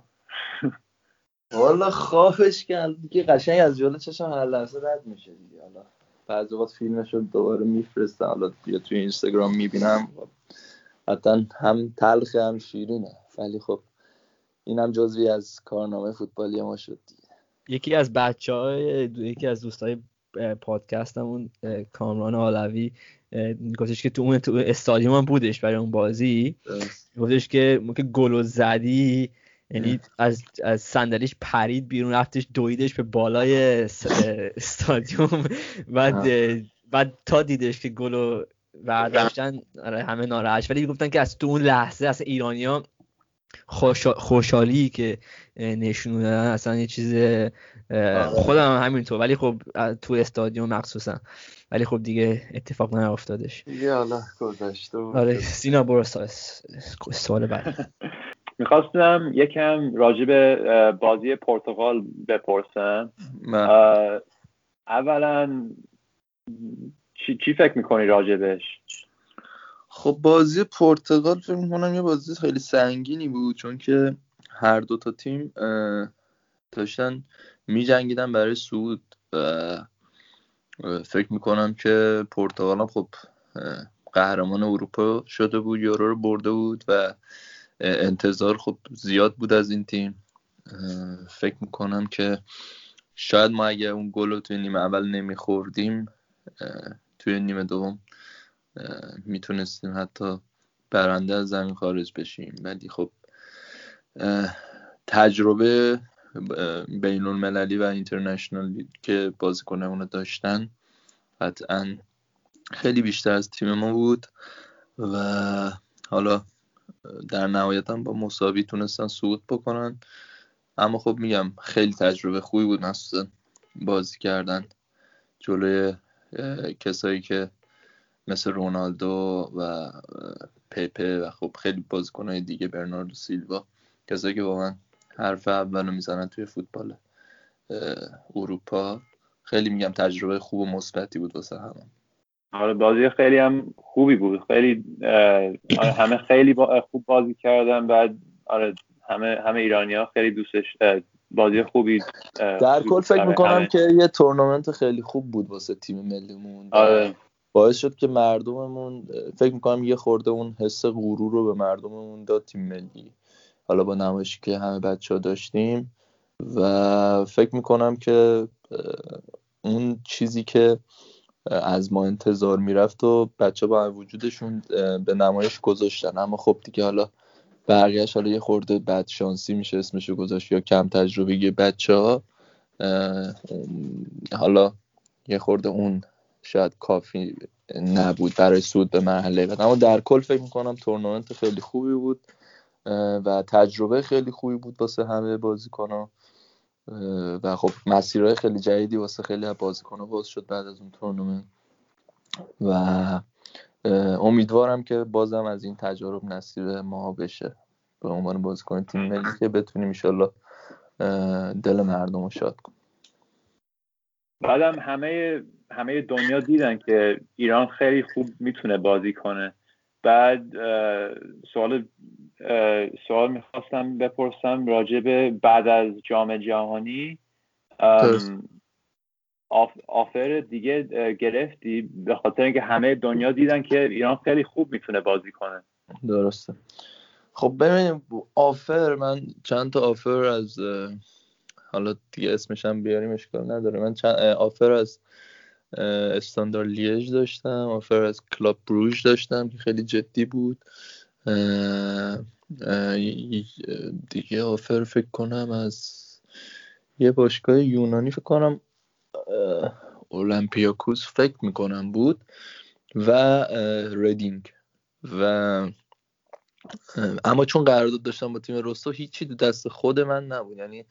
A: والا خوابش که دیگه قشنگ از جلو چشم هر لحظه رد میشه دیگه. حالا بعضی وقت فیلمش رو دوباره میفرستم. حالا بیا توی اینستاگرام می‌بینم. حتی هم تلخ هم شیرینه. ولی خب اینم جزوی از کارنامه فوتبالی ما شد دیگه.
F: یکی از بچه های یکی از دوستای پادکستمون کامران عالوی گفتش که تو اون تو استادیوم هم بودش برای اون بازی. گفتش که که گل زدی. یعنی از از صندلیش پرید بیرون رفتش دویدش به بالای استادیوم. بعد بعد تا دیدش که گلو برداشتن آره، همه ناراحت. ولی گفتن که از تو اون لحظه از ایرانیا خوشحالی که نشون دادن اصلا یه چیز آره. خودم همینطور. ولی خب تو استادیوم مخصوصا. ولی خب دیگه اتفاق
A: نیفتادش.
F: یالا گذشته آره سینا برو سوال بعد.
G: می‌خواستم یکم راجع به بازی پرتغال بپرسم. اولا چی, چی فکر می‌کنی راجبش؟
A: خب بازی پرتغال فکر می‌کنم یه بازی خیلی سنگینی بود چون که هر دو تا تیم داشتن میجنگیدن برای سود فکر می‌کنم که پرتغال هم خب قهرمان اروپا شده بود یورو رو برده بود و انتظار خب زیاد بود از این تیم. فکر می‌کنم که شاید ما اگه اون گل رو توی نیمه اول نمیخوردیم توی نیمه دوم می‌تونستیم حتی برنده از زمین خارج بشیم. ولی خب تجربه بین المللی و اینترنشنال که بازیکنمون داشتن قطعا خیلی بیشتر از تیم ما بود. و حالا در نهایت هم با مساوی تونستن صعود بکنن. اما خب میگم خیلی تجربه خوبی بود مخصوصا بازی کردن جلوی کسایی که مثل رونالدو و پیپه و خب خیلی بازیکنهای دیگه برناردو سیلوا کسایی که واقعا حرف اولو می‌زنن توی فوتبال اروپا خیلی میگم تجربه خوب و مثبتی بود واسه همه.
G: آره بازی خیلی هم خوبی بود. خیلی آره همه خیلی خوب بازی کردن. بعد آره همه همه ایرانی ها خیلی دوستش بازی خوبی
A: در کل فکر می‌کنم که یه تورنمنت خیلی خوب بود واسه تیم ملیمون
G: آره.
A: باعث شد که مردممون فکر می‌کنم یه خورده اون حس غرور رو به مردممون داد تیم ملی. حالا با نمایشی که همه بچه ها داشتیم. و فکر می‌کنم که اون چیزی که از ما انتظار می‌رفت و بچه با وجودشون به نمایش گذاشتن. اما خب دیگه حالا بقیهش حالا یه خورده بد شانسی میشه اسمشو گذاشت یا کم تجربه بچه ها. حالا یه خورده اون شاید کافی نبود برای سود به مرحله بعد اما در کل فکر می‌کنم تورنمنت خیلی خوبی بود و تجربه خیلی خوبی بود واسه همه بازیکن‌ها. و خب مسیرهای خیلی جدیدی واسه خیلی از بازیکن‌ها باز شد بعد از اون تورنمنت. و امیدوارم که بازم از این تجارب نصیب ما بشه. به عنوان بازیکن تیم ملی که بتونیم انشالله دل مردم رو شاد کنیم.
G: بعدم همه همه دنیا دیدن که ایران خیلی خوب می‌تونه بازی کنه. بعد سوال سوال می‌خواستم بپرسم راجع به بعد از جام جهانی آفر دیگه گرفتی به خاطر اینکه همه دنیا دیدن که ایران خیلی خوب می‌تونه بازی کنه.
A: درسته. خب ببینیم آفر من چند تا آفر از حالا دیگه اسمش هم بیاریم اشکال نداره. من چند آفر از استاندار لیژ داشتم آفر از کلاب بروژ داشتم که خیلی جدی بود. دیگه آفر فکر کنم از یه باشگاه یونانی فکر کنم اولمپیاکوس فکر می‌کنم بود و ریدینگ و اما چون قرارداد داشتم با تیم روستو هیچی تو دست خود من نبود. یعنی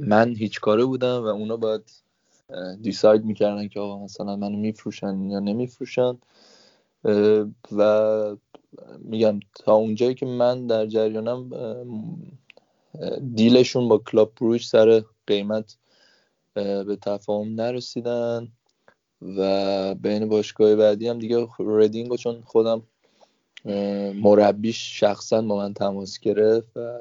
A: من هیچ کاره بودم و اونا باید دیساید می‌کردن که آقا مثلا منو میفروشن یا نمیفروشن و میگم تا اونجایی که من در جریانم دیلشون با کلاب بروش سر قیمت به تفاهم نرسیدن و بین باشگاه بعدی هم دیگه ردینگو چون خودم مربیش شخصا با من تماس گرفت و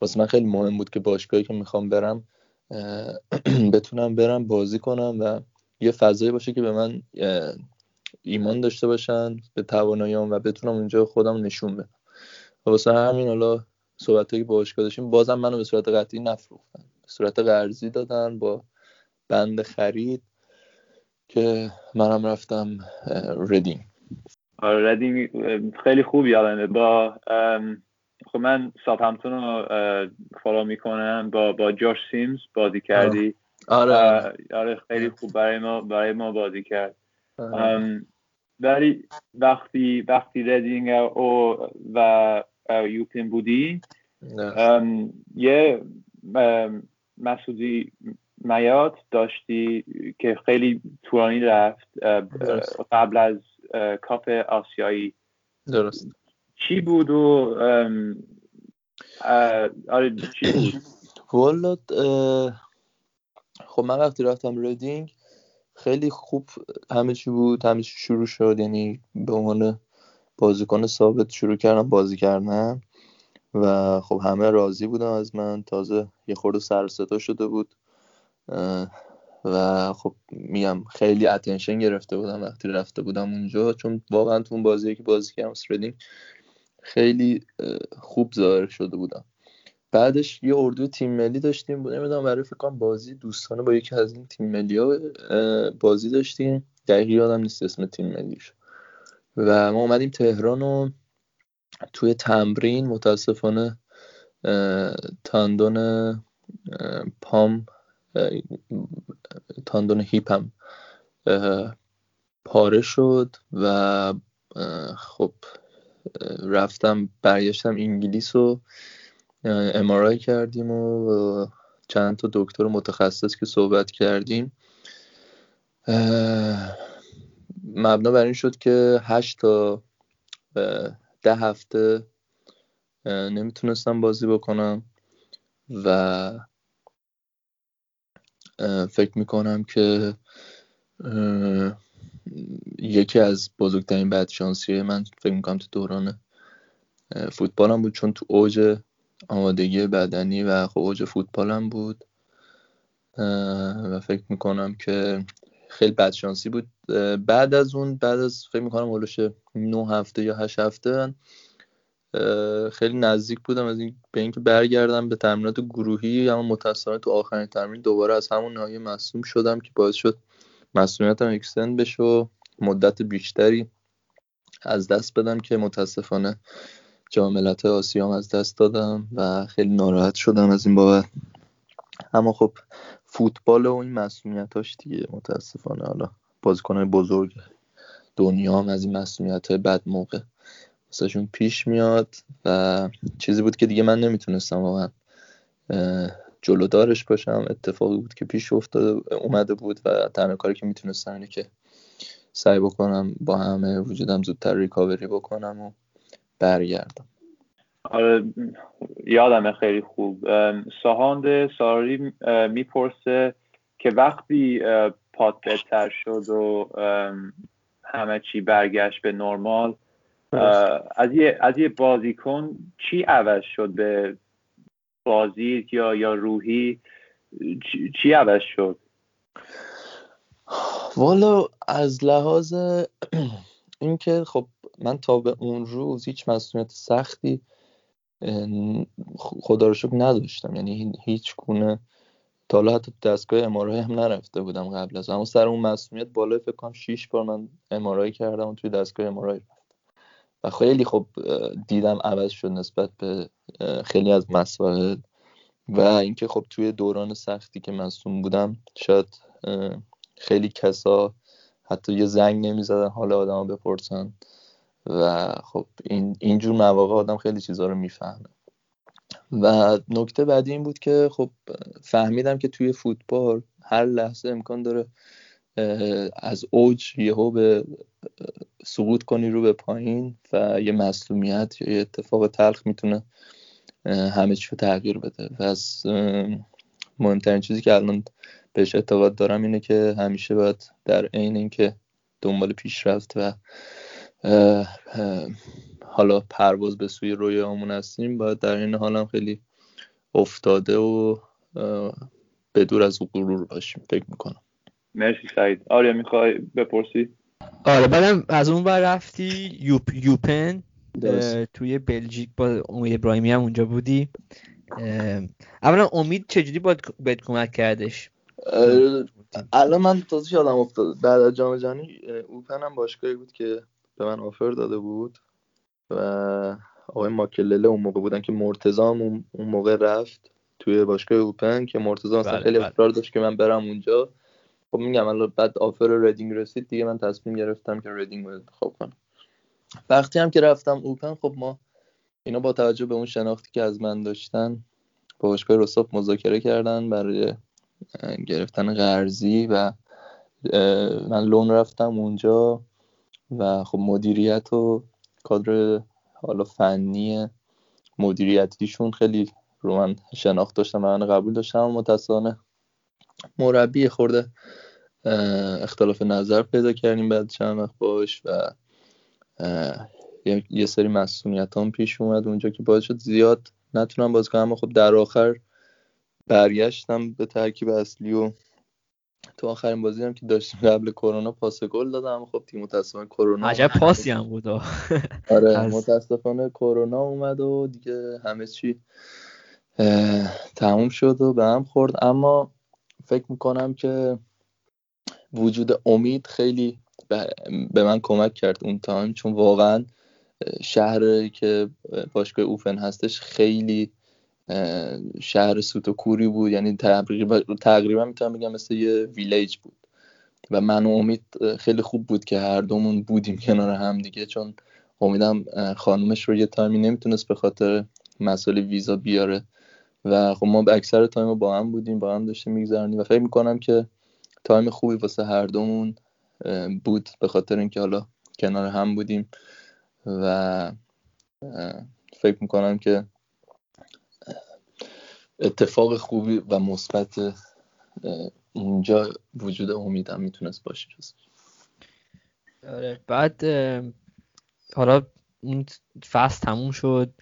A: واسه من خیلی مهم بود که باشگاهی که می‌خوام برم بتونم برم بازی کنم و یه فضایی باشه که به من ایمان داشته باشن به تواناییام و بتونم اونجا خودم نشون بدم. و واسه همین حالا صحبت که باشگاه داشتیم بازم منو به صورت قطعی نفروختن. به صورت قرضی دادن با بند خرید که منم رفتم Reading
G: آره Reading خیلی خوب یادمه با خب من Southampton رو follow می‌کنم. با با Josh Sims بازی کردی.
A: آره
G: آره خیلی خوب. برای ما برای ما بازی کرد. ولی وقتی وقتی ردینگ او و یوپین بودی یه مسعودی میات داشتی که خیلی طولانی رفت قبل از کاپ آسیایی.
A: درست.
G: چی بود و آره چی بود؟
A: والا خب من وقتی رفتم ریدینگ خیلی خوب همه چی بود همه چی شروع شد. یعنی به عنوان بازیکن ثابت شروع کردم بازی کردن و خب همه راضی بودن از من. تازه یه خورده سر شده بود. و خب میگم خیلی اتنشن گرفته بودم وقتی رفته بودم اونجا. چون واقعا تو اون بازی که بازی کردم خیلی خوب ظاهر شده بودم. بعدش یه اردو تیم ملی داشتیم. نمی‌دونم برای فکر کنم بازی دوستانه با یکی از این تیم ملی ها بازی داشتیم. دقیقی یادم نیست اسم تیم ملیش. و ما اومدیم تهران و توی تمرین متاسفانه تاندون پام تاندون هیپم پاره شد و خب رفتم برگشتم انگلیس و امارای کردیم و چند تا دکتر متخصص که صحبت کردیم. مبنا بر این شد که هشت تا ده هفته نمی‌تونستم بازی بکنم و فکر می‌کنم که یکی از بزرگترین بدشانسی من فکر می‌کنم تو دوران فوتبالم بود چون تو اوج آمادگی بدنی و خب اوج فوتبالم بود. و فکر می‌کنم که خیلی بدشانسی بود. بعد از اون بعد از فکر می‌کنم هلوش نه هفته یا هشت هفته خیلی نزدیک بودم از این به اینکه برگردم به تمرینات گروهی اما متاسفانه تو آخرین تمرین دوباره از همون ناحیه مصوم شدم که باعث شد مسئولیتم اکستند بشه و مدت بیشتری از دست بدم که متاسفانه جاملت آسیام از دست دادم و خیلی ناراحت شدم از این بابت. اما خب فوتبال و این مسئولیتاش دیگه متاسفانه. حالا بازیکنهای بزرگ دنیا هم از این مسئولیت های بد موقع واسهشون پیش میاد و چیزی بود که دیگه من نمی‌تونستم واقعا جلودارش باشم. اتفاقی بود که پیش افتاده اومده بود و تنها کاری که می‌تونستم اینه که سعی بکنم با همه وجودم زودتر ریکاوری بکنم و برگردم.
G: آره یادم خیلی خوب. ساهاند ساری می‌پرسه که وقتی پات بهتر شد و همه چی برگشت به نرمال از یه از یه بازیکن چی عوض شد به بازی یا یا روحی؟ چی عوض شد؟
A: والا از لحاظ اینکه خب من تا به اون روز هیچ مسئولیت سختی خدا رو شکر نداشتم. یعنی هیچ گونه تا حالا حتی دستگاه امارای هم نرفته بودم قبل از. اما سر اون مسئولیت بالای فکر کنم 6 بار من امارای کردم و توی دستگاه امارای رفتم. و خیلی خب دیدم عوض شد نسبت به خیلی از مسائل. و اینکه خب توی دوران سختی که مصوم بودم شاید خیلی کسا حتی یه زنگ نمی‌زدن حال آدم بپرسن. و خب این اینجور مواقع آدم خیلی چیزها رو می‌فهمه. و نکته بعدی این بود که خب فهمیدم که توی فوتبال هر لحظه امکان داره از اوج یهو به سقوط کنی رو به پایین و یه مسلومیت یا یه اتفاق تلخ می‌تونه همه چی رو تغییر بده. و از مهمترین چیزی که الان بهش اعتقاد دارم اینه که همیشه باید در عین اینکه دنبال پیشرفت و حالا پرواز به سوی رویامون هستیم. باید در این حال هم خیلی افتاده و به دور از غرور باشیم. فکر می‌کنم.
G: مرسی سعید. آریا می‌خوای بپرسی؟
F: آره بعدم از اون بر رفتی یوپ یوپن توی بلژیک با امید ابراهیمی هم اونجا بودی. اولا امید چجوری باید بهت کمک کردش؟
A: الان من تازه یادم افتاد. بعد از جام جهانی اوپن هم باشگاهی بود که به من آفر داده بود و آقای ماکلله اون موقع بودن که مرتزام اون موقع رفت توی باشگاه اوپن که مرتزا مثلا بله، خیلی بله. اصرار داشت که من برم اونجا. خب میگم الان بعد آفر ردینگ رسید دیگه من تصمیم گرفتم که ردینگ رو انتخاب کنم. وقتی هم که رفتم اوپن خب ما اینا با توجه به اون شناختی که از من داشتن با باشگاه مذاکره کردن برای گرفتن قرضی و من لون رفتم اونجا. و خب مدیریت و کادر حالا فنی مدیریتیشون خیلی رو من شناخت داشتم من قبول داشتم و متاسفانه مربی خورده اختلاف نظر پیدا کردیم بعد چند وقت باش و یه سری مسئولیت هم پیش اومد اونجا که باعث شد زیاد نتونم باز کنم خب در آخر برگشتم به ترکیب اصلی و تو آخرین بازی هم که داشتیم قبل کرونا پاس گل دادم. خب تیم متاسفانه کرونا
F: عجب پاسی هم بود.
A: آره متاسفانه کرونا اومد و دیگه همه چی تموم شد و به هم خورد. اما فکر می‌کنم که وجود امید خیلی به من کمک کرد اون time. چون واقعا شهر که باشگاه Eupen هستش خیلی شهر سوت و کوری بود یعنی تقریبا تقریبا می‌تونم بگم مثل یه ویلیج بود. و من و امید خیلی خوب بود که هر دومون بودیم کنار هم دیگه چون امیدم خانومش رو یه time ی نمی‌تونست به خاطر مسئله ویزا بیاره. و خب ما به اکثر time با هم بودیم با هم داشتیم میگذروندیم و فکر می‌کنم که time خوبی واسه هر دومون بود به خاطر اینکه حالا کنار هم بودیم. و فکر می‌کنم که اتفاق خوبی و مثبت اونجا وجود امیدم می‌تونست باشه.
F: آره بعد حالا اون فصل تموم شد.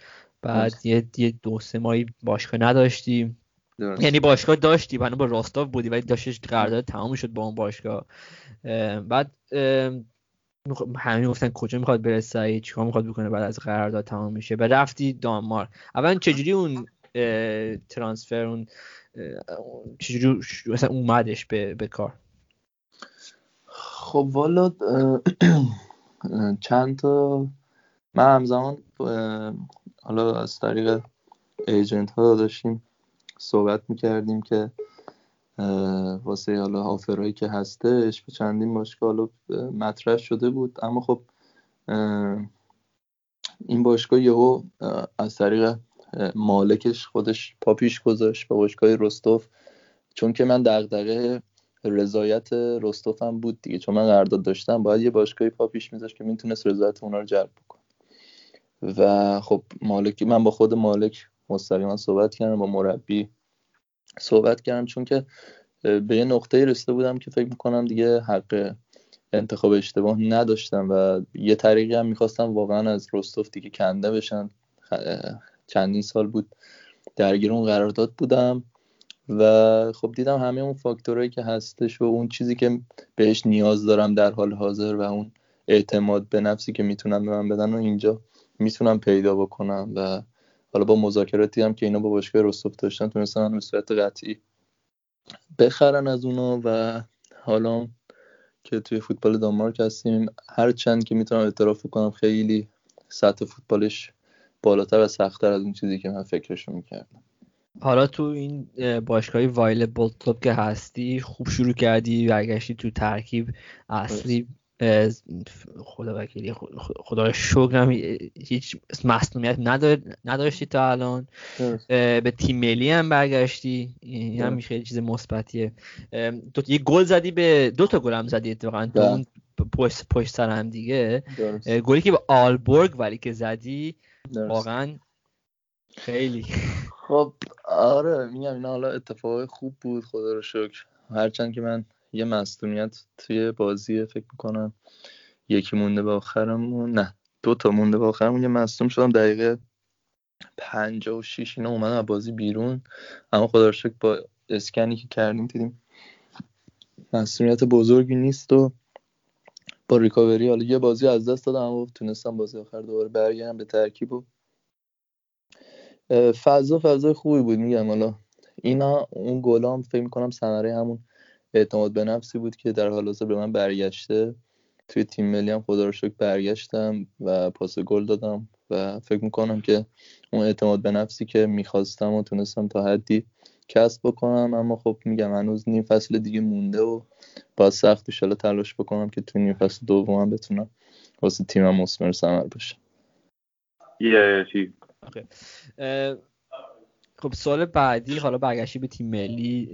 F: بعد یه, یه دو سه ماهی باشگاه نداشتیم. یعنی باشگاه داشتی بنا با راستاف بودی ولی داشتش قرارداد تمام شد با اون باشگاه. بعد همین گفتن کجا می‌خواد بره سعید چیکار می‌خواد بکنه بعد از قرارداد تمام میشه. بعد رفتی دانمارک. اولا چجوری اون ترانسفر اون چجوری مثلا اومدش به, به کار.
A: خب والا چند تا من همزمان حالا از طریق ایجنت ها داشتیم صحبت می‌کردیم که واسه حالا آفرهایی که هستش به چندین باشگاه حالا مطرح شده بود. اما خب این باشگاه یهو از طریق مالکش خودش پا پیش گذاشت با باشگاه رستوف. چون که من دغدغه رضایت رستوف هم بود دیگه. چون من قرارداد داشتم باید یه باشگاهی پا پیش میذاشت که می‌تونست رضایت اونا رو جلب بکنه. و خب مالکی من با خود مالک مستقیما صحبت کردم با مربی صحبت کردم. چون که به یه نقطه رسیده بودم که فکر می‌کنم دیگه حق انتخاب اشتباه نداشتم و یه طریقی هم می‌خواستم واقعا از رستوف دیگه کنده بشن. چندین سال بود درگیر اون قرارداد بودم و خب دیدم همه اون فاکتورهایی که هستش و اون چیزی که بهش نیاز دارم در حال حاضر و اون اعتماد به نفسی که می‌تونم به من بدن و اینجا می‌تونم پیدا بکنم و حالا با مذاکراتی هم که اینا با باشگاه رستوف داشتن تونستن به صورت قطعی بخرن از اونا و حالا که توی فوتبال دانمارک هستیم هر چند که می‌تونم اعتراف کنم خیلی سطح فوتبالش بالاتر و سختتر از اون چیزی که من فکرشو می‌کردم.
F: حالا تو این باشگاهی وایل بولتوب که هستی خوب شروع کردی برگشتی تو ترکیب اصلی خدا وکیلی خدا شکرم هیچ مصنومیت نداشتی تا الان. به تیم ملی هم برگشتی. این هم خیلی چیز مثبتیه. دو یه گل زدی به دو تا گل هم زدی اتفاقا تو اون پشت, پشت سر هم دیگه. گلی که به آلبورگ ولی که زدی واقعا خیلی.
A: خب آره میگم اینا حالا اتفاق خوب بود خدا رو شکر. هرچند که من یه مصدومیت توی بازی فکر می‌کنم یکی مونده به آخرمون نه دو تا مونده به آخرمون یه مصدوم شدم دقیقه پنجاه و شیش اینا اومدم از بازی بیرون. اما خدا شکر با اسکنی که کردیم دیدیم مصدومیت بزرگی نیست و با ریکاوری حالا یه بازی از دست دادم و تونستم بازی آخر دوباره برگردم به ترکیب و فضا فضای خوبی بود میگم حالا اینا اون گلام فکر می‌کنم سنره همون اعتماد به نفسی بود که در حال حاضر به من برگشته. توی تیم ملی هم خدا رو شکر برگشتم و پاس گل دادم و فکر می‌کنم که اون اعتماد به نفسی که می‌خواستم و تونستم تا حدی کسب بکنم اما خب میگم هنوز نیم فصل دیگه مونده و با سخت شالا تلاش بکنم که توی نیم فصل دومم بتونم واسه تیمم مسمر ثمر بشه.
F: خب سال بعدی حالا برگشتی به تیم ملی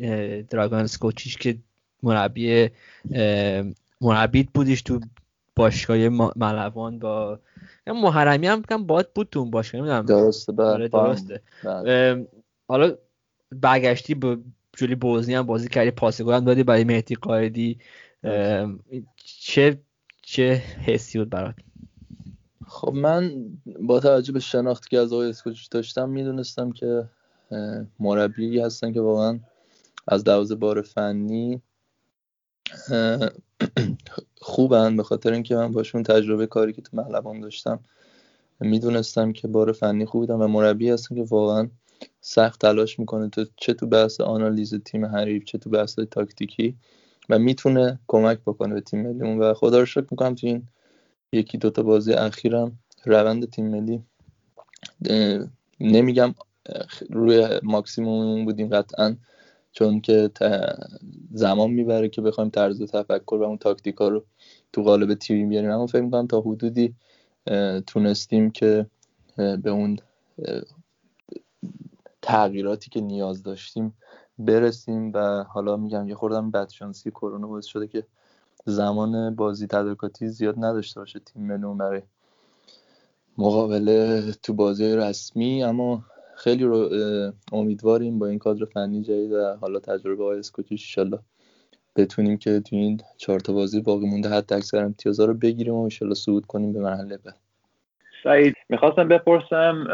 F: دراگان سکوچیش که مربی مربیت بودیش تو باشگاه ملوان با محرمی هم کم باد بود تو اون باشگاه نمی‌دونم.
A: درسته بله.
F: آره درسته. بله. حالا برگشتی به جولی بوزنی هم بازی کردی پاسگل هم دادی برای مهدی قایدی چه چه حسی بود برات؟
A: خب من با توجه به شناختی که از آقای اسکوچ داشتم می‌دونستم که مربی هستن که واقعا از دوازه بار فنی خوبن. به خاطر اینکه من باشون تجربه کاری که تو ملوان داشتم می‌دونستم که بار فنی خوب بودن و مربی هستن که واقعا سخت تلاش می‌کنه تو چه تو بحث آنالیز تیم حریف چه تو بحث تاکتیکی و می‌تونه کمک بکنه به تیم ملیمون. و خدا رو شکر می‌کنم تو این یکی دوتا بازی اخیرم روند تیم ملی نمیگم روی ماکسیموم بودیم قطعا چون که زمان می‌بره که بخوایم طرز تفکر و اون تاکتیک ها رو تو قالب تیم بیاریم. اما فکر می‌کنم تا حدودی تونستیم که به اون تغییراتی که نیاز داشتیم برسیم و حالا میگم یه خوردم بدشانسی کرونا باعث شده که زمان بازی تدارکاتی زیاد نداشته باشه تیم ملون برای مقابله تو بازی رسمی اما خیلی رو امیدواریم با این کادر فنی جدید و حالا تجربه های اسکوتیش بتونیم که تو این چهار تا بازی باقی مونده حد اکثر امتیازا رو بگیریم و انشالله صعود کنیم به مرحله بعد.
G: سعید می‌خواستم بپرسم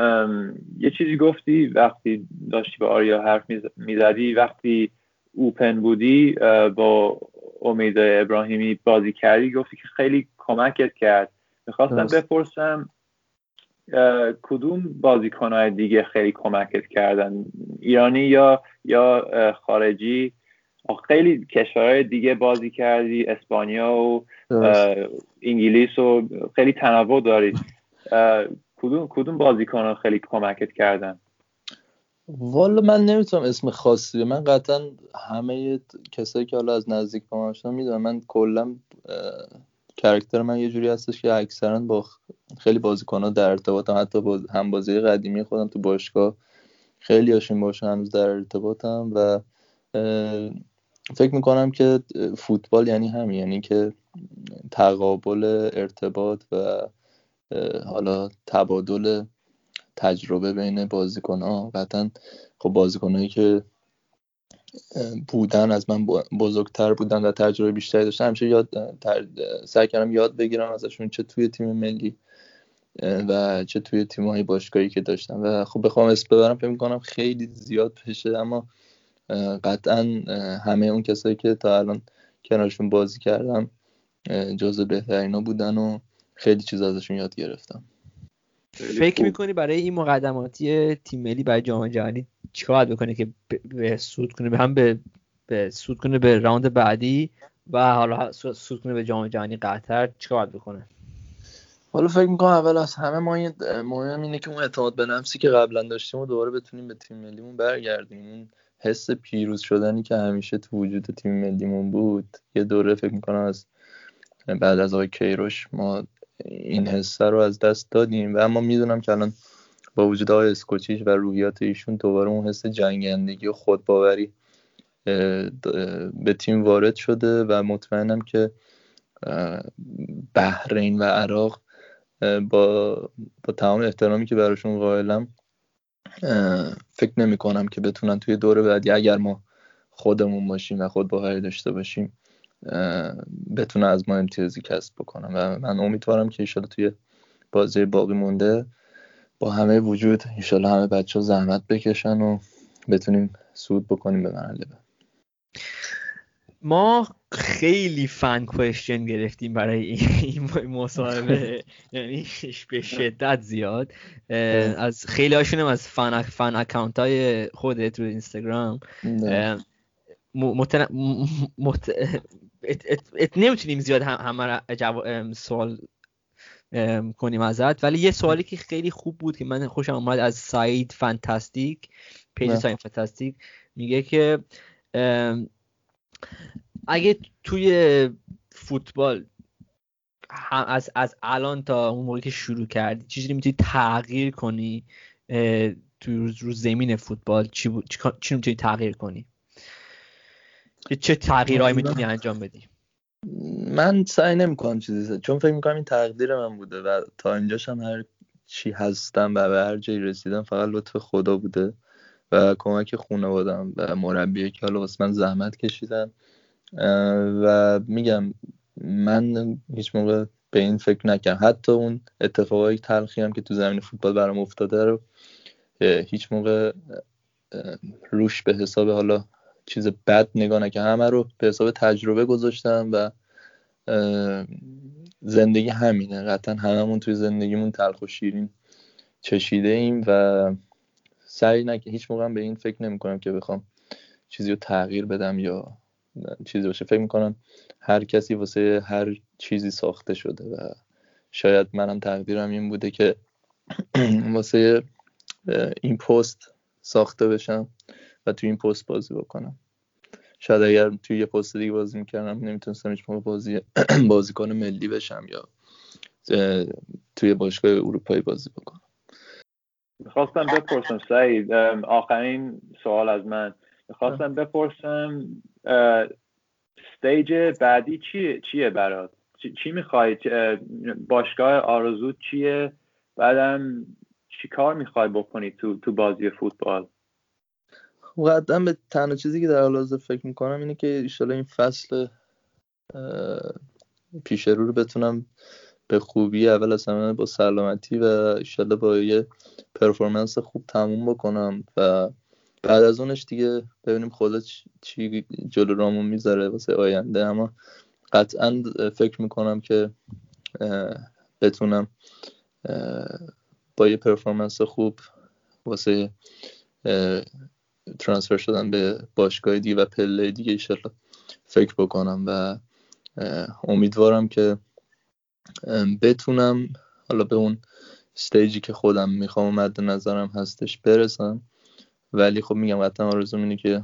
G: یه چیزی گفتی وقتی داشتی به آریا حرف می‌زدی وقتی اوپن بودی با امید ابراهیمی بازی کردی گفتی که خیلی کمکت کرد. می‌خواستم بپرسم کدوم بازیکنهای دیگه خیلی کمکت کردن؟ ایرانی یا یا خارجی؟ خیلی کشورهای دیگه بازی کردی اسپانیا و انگلیس و خیلی تنوع دارید کدوم کدوم بازیکن خیلی کمکت کردن؟
A: والا من نمی‌تونم اسم خاصی من قطعا همه کسایی که حالا از نزدیک با من می‌دونم من کلا کرکتر من یه جوری هستش که اکثرا با خیلی بازیکن در ارتباطم حتی با هم بازی قدیمی خودم تو باشگاه خیلی هاشون باشن هنوز در ارتباطم و فکر می‌کنم که فوتبال یعنی همین. یعنی که تقابل ارتباط و حالا تبادل تجربه بین بازیکن ها قطعا خب بازیکن هایی که بودن از من بزرگتر بودن و تجربه بیشتری داشتن همیشه یاد سعی کردم یاد بگیرم ازشون چه توی تیم ملی و چه توی تیم های باشگاهی که داشتم و خب بخوام اسم ببرم فکر می‌کنم خیلی زیاد پشه اما قطعا همه اون کسایی که تا الان کنارشون بازی کردم جز بهترینا بودن و خیلی چیز ازشون یاد گرفتم.
F: فکر می‌کنی برای این مقدماتی تیم ملی برای جام جهانی چیکار بکنه که به سود کنه؟ به هم به, به سود کنه به راوند بعدی و حالا سود کنه به جام جهانی قطر چیکار بکنه؟
A: حالا فکر می‌کنم اول از همه ما مهم اینه که اون اعتماد به نفسی که قبلا داشتیم و دوباره بتونیم به تیم ملیمون برگردیم. اون حس پیروز شدنی که همیشه تو وجود تیم ملیمون بود. یه دوره فکر می‌کنم از بعد از آقای کیروش ما این حسه رو از دست دادیم. و اما می‌دونم که الان با وجود آقای اسکوچیش و روحیات ایشون دوباره اون حس جنگندگی و خودباوری به تیم وارد شده و مطمئنم که بحرین و عراق با, با تمام احترامی که براشون قائلم فکر نمی کنم که بتونن توی دوره بعدی اگر ما خودمون باشیم و خود باوری داشته باشیم بتونه از ما امتیازی کسب بکنم و من امیدوارم که ایشالا توی بازی باقی مونده با همه وجود ایشالا همه بچه ها زحمت بکشن و بتونیم سود بکنیم به مرحله
F: ما خیلی فن کوشن گرفتیم برای این مصاحبه. یعنی به شدت زیاد. از خیلی هاشون از فن, فن اکانت های خودت رو اینستاگرام نمی‌تونیم زیاد همه سوال کنیم ازت. ولی یه سوالی که خیلی خوب بود که من خوشم آمد از سعید فانتاستیک page سعید fantastic میگه که اگه توی فوتبال از, از الان تا اون موقعی که شروع کردی چیزی می‌تونی تغییر کنی توی رو زمین فوتبال؟ چی, چی می‌تونی تغییر کنی؟ چه تغییرهایی می‌تونی انجام بدی؟
A: من سعی نمی‌کنم چیزی چون فکر می‌کنم این تقدیر من بوده و تا اینجاش هم هر چی هستم و به هر جایی رسیدم فقط لطف خدا بوده و کمک خانوادم و مربی که حالا واسه من زحمت کشیدن. و میگم من هیچ موقع به این فکر نکردم. حتی اون اتفاقای تلخی هم که تو زمین فوتبال برام افتاده رو هیچ موقع روش به حساب حالا چیز بد نگاه نکردم. همه رو به حساب تجربه گذاشتم و زندگی همینه. قطعا هممون توی زندگیمون تلخ و شیرین چشیده ایم و سعی نکردم هیچ موقع به این فکر نمی کنم که بخوام چیزی رو تغییر بدم یا چیزی باشه. فکر می‌کنم هر کسی واسه هر چیزی ساخته شده و شاید منم تقدیرم این بوده که واسه این پست ساخته بشم. و توی این پست بازی بکنم. شاید اگر توی یه پست دیگه بازی می‌کردم نمی‌تونستم هیچ بازی بازیکن ملی بشم یا توی باشگاه اروپایی بازی بکنم.
G: می‌خواستم بپرسم سعید آخرین سوال از من. می‌خواستم بپرسم استیج بعدی چیه, چیه برات؟ چی, می‌خوای؟ باشگاه آرزو چیه؟ بعدم چی کار می‌خوای بکنی تو, تو بازی فوتبال؟
A: قدم به تنها چیزی که در حال حاضر فکر می‌کنم اینه که ایشالا این فصل پیش رو رو بتونم به خوبی اول از همه با سلامتی و ایشالا با یه پرفورمنس خوب تموم بکنم و بعد از اونش دیگه ببینیم خدا چی جلو رامون می‌ذاره واسه آینده. اما قطعا فکر می‌کنم که بتونم با یه پرفورمنس خوب واسه ترانسفر شدن به باشگاه دیگه و پله دیگه ایشالله فکر بکنم و امیدوارم که بتونم حالا به اون استیجی که خودم می‌خوام مد نظرم هستش برسم. ولی خب میگم قطعا آرزوم اینه که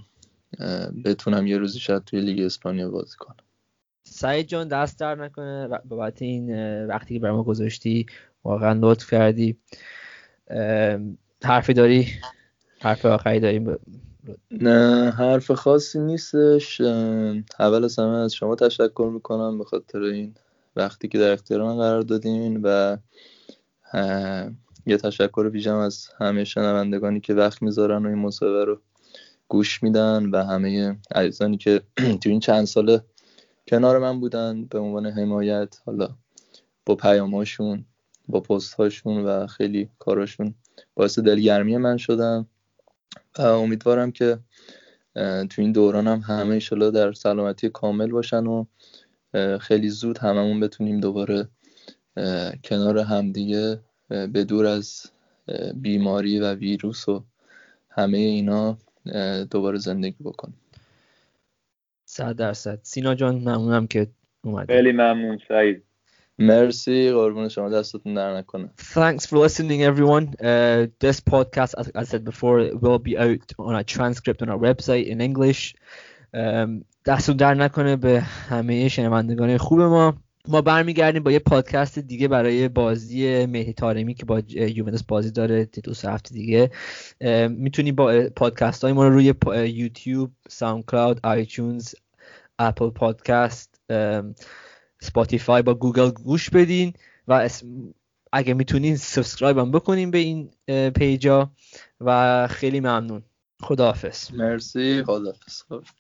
A: بتونم یه روزی شاید توی لیگ اسپانیا بازی کنم.
F: سعید جان دست در نکنه بابت این وقتی که برای ما گذاشتی واقعا لطف کردی. حرفی داری؟ حرف آخری داریم
A: نه حرف خاصی نیستش. اول از همه از شما تشکر می‌کنم به خاطر این وقتی که در اختیار من قرار دادین و یه تشکر ویژم از همه شنوندگانی که وقت می‌ذارن و این مصاحبه رو گوش میدن و همه عزیزانی که تو این چند ساله کنار من بودن به عنوان حمایت حالا با پیاماشون با پست هاشون و خیلی کاراشون باعث دلگرمی من شدن. امیدوارم که تو این دوران هم همه ایشالا در سلامتی کامل باشن و خیلی زود هممون بتونیم دوباره کنار همدیگه به دور از بیماری و ویروس و همه اینا دوباره زندگی بکنیم.
F: صد درصد. سینا جان ممنونم که اومدی.
G: خیلی ممنون سعید.
A: مرسی. قربون شما دستتون در نکنه.
F: Thanks for listening everyone. Uh, this podcast as I said before will be out on a transcript on our website in English. Um, دستتون در نکنه به همه شنوندگان خوب ما. ما برمیگردیم با یه پادکست دیگه برای بازی مهدی تارمی که با یوونتوس بازی داره. دو سه هفته دیگه. می‌تونی با پادکست های ما رو روی YouTube SoundCloud iTunes Apple Podcast Spotify یا Google گوش بدین و اگه می‌تونین subscribe هم بکنین به این page ا و خیلی ممنون. خداحافظ.
A: مرسی. خداحافظ.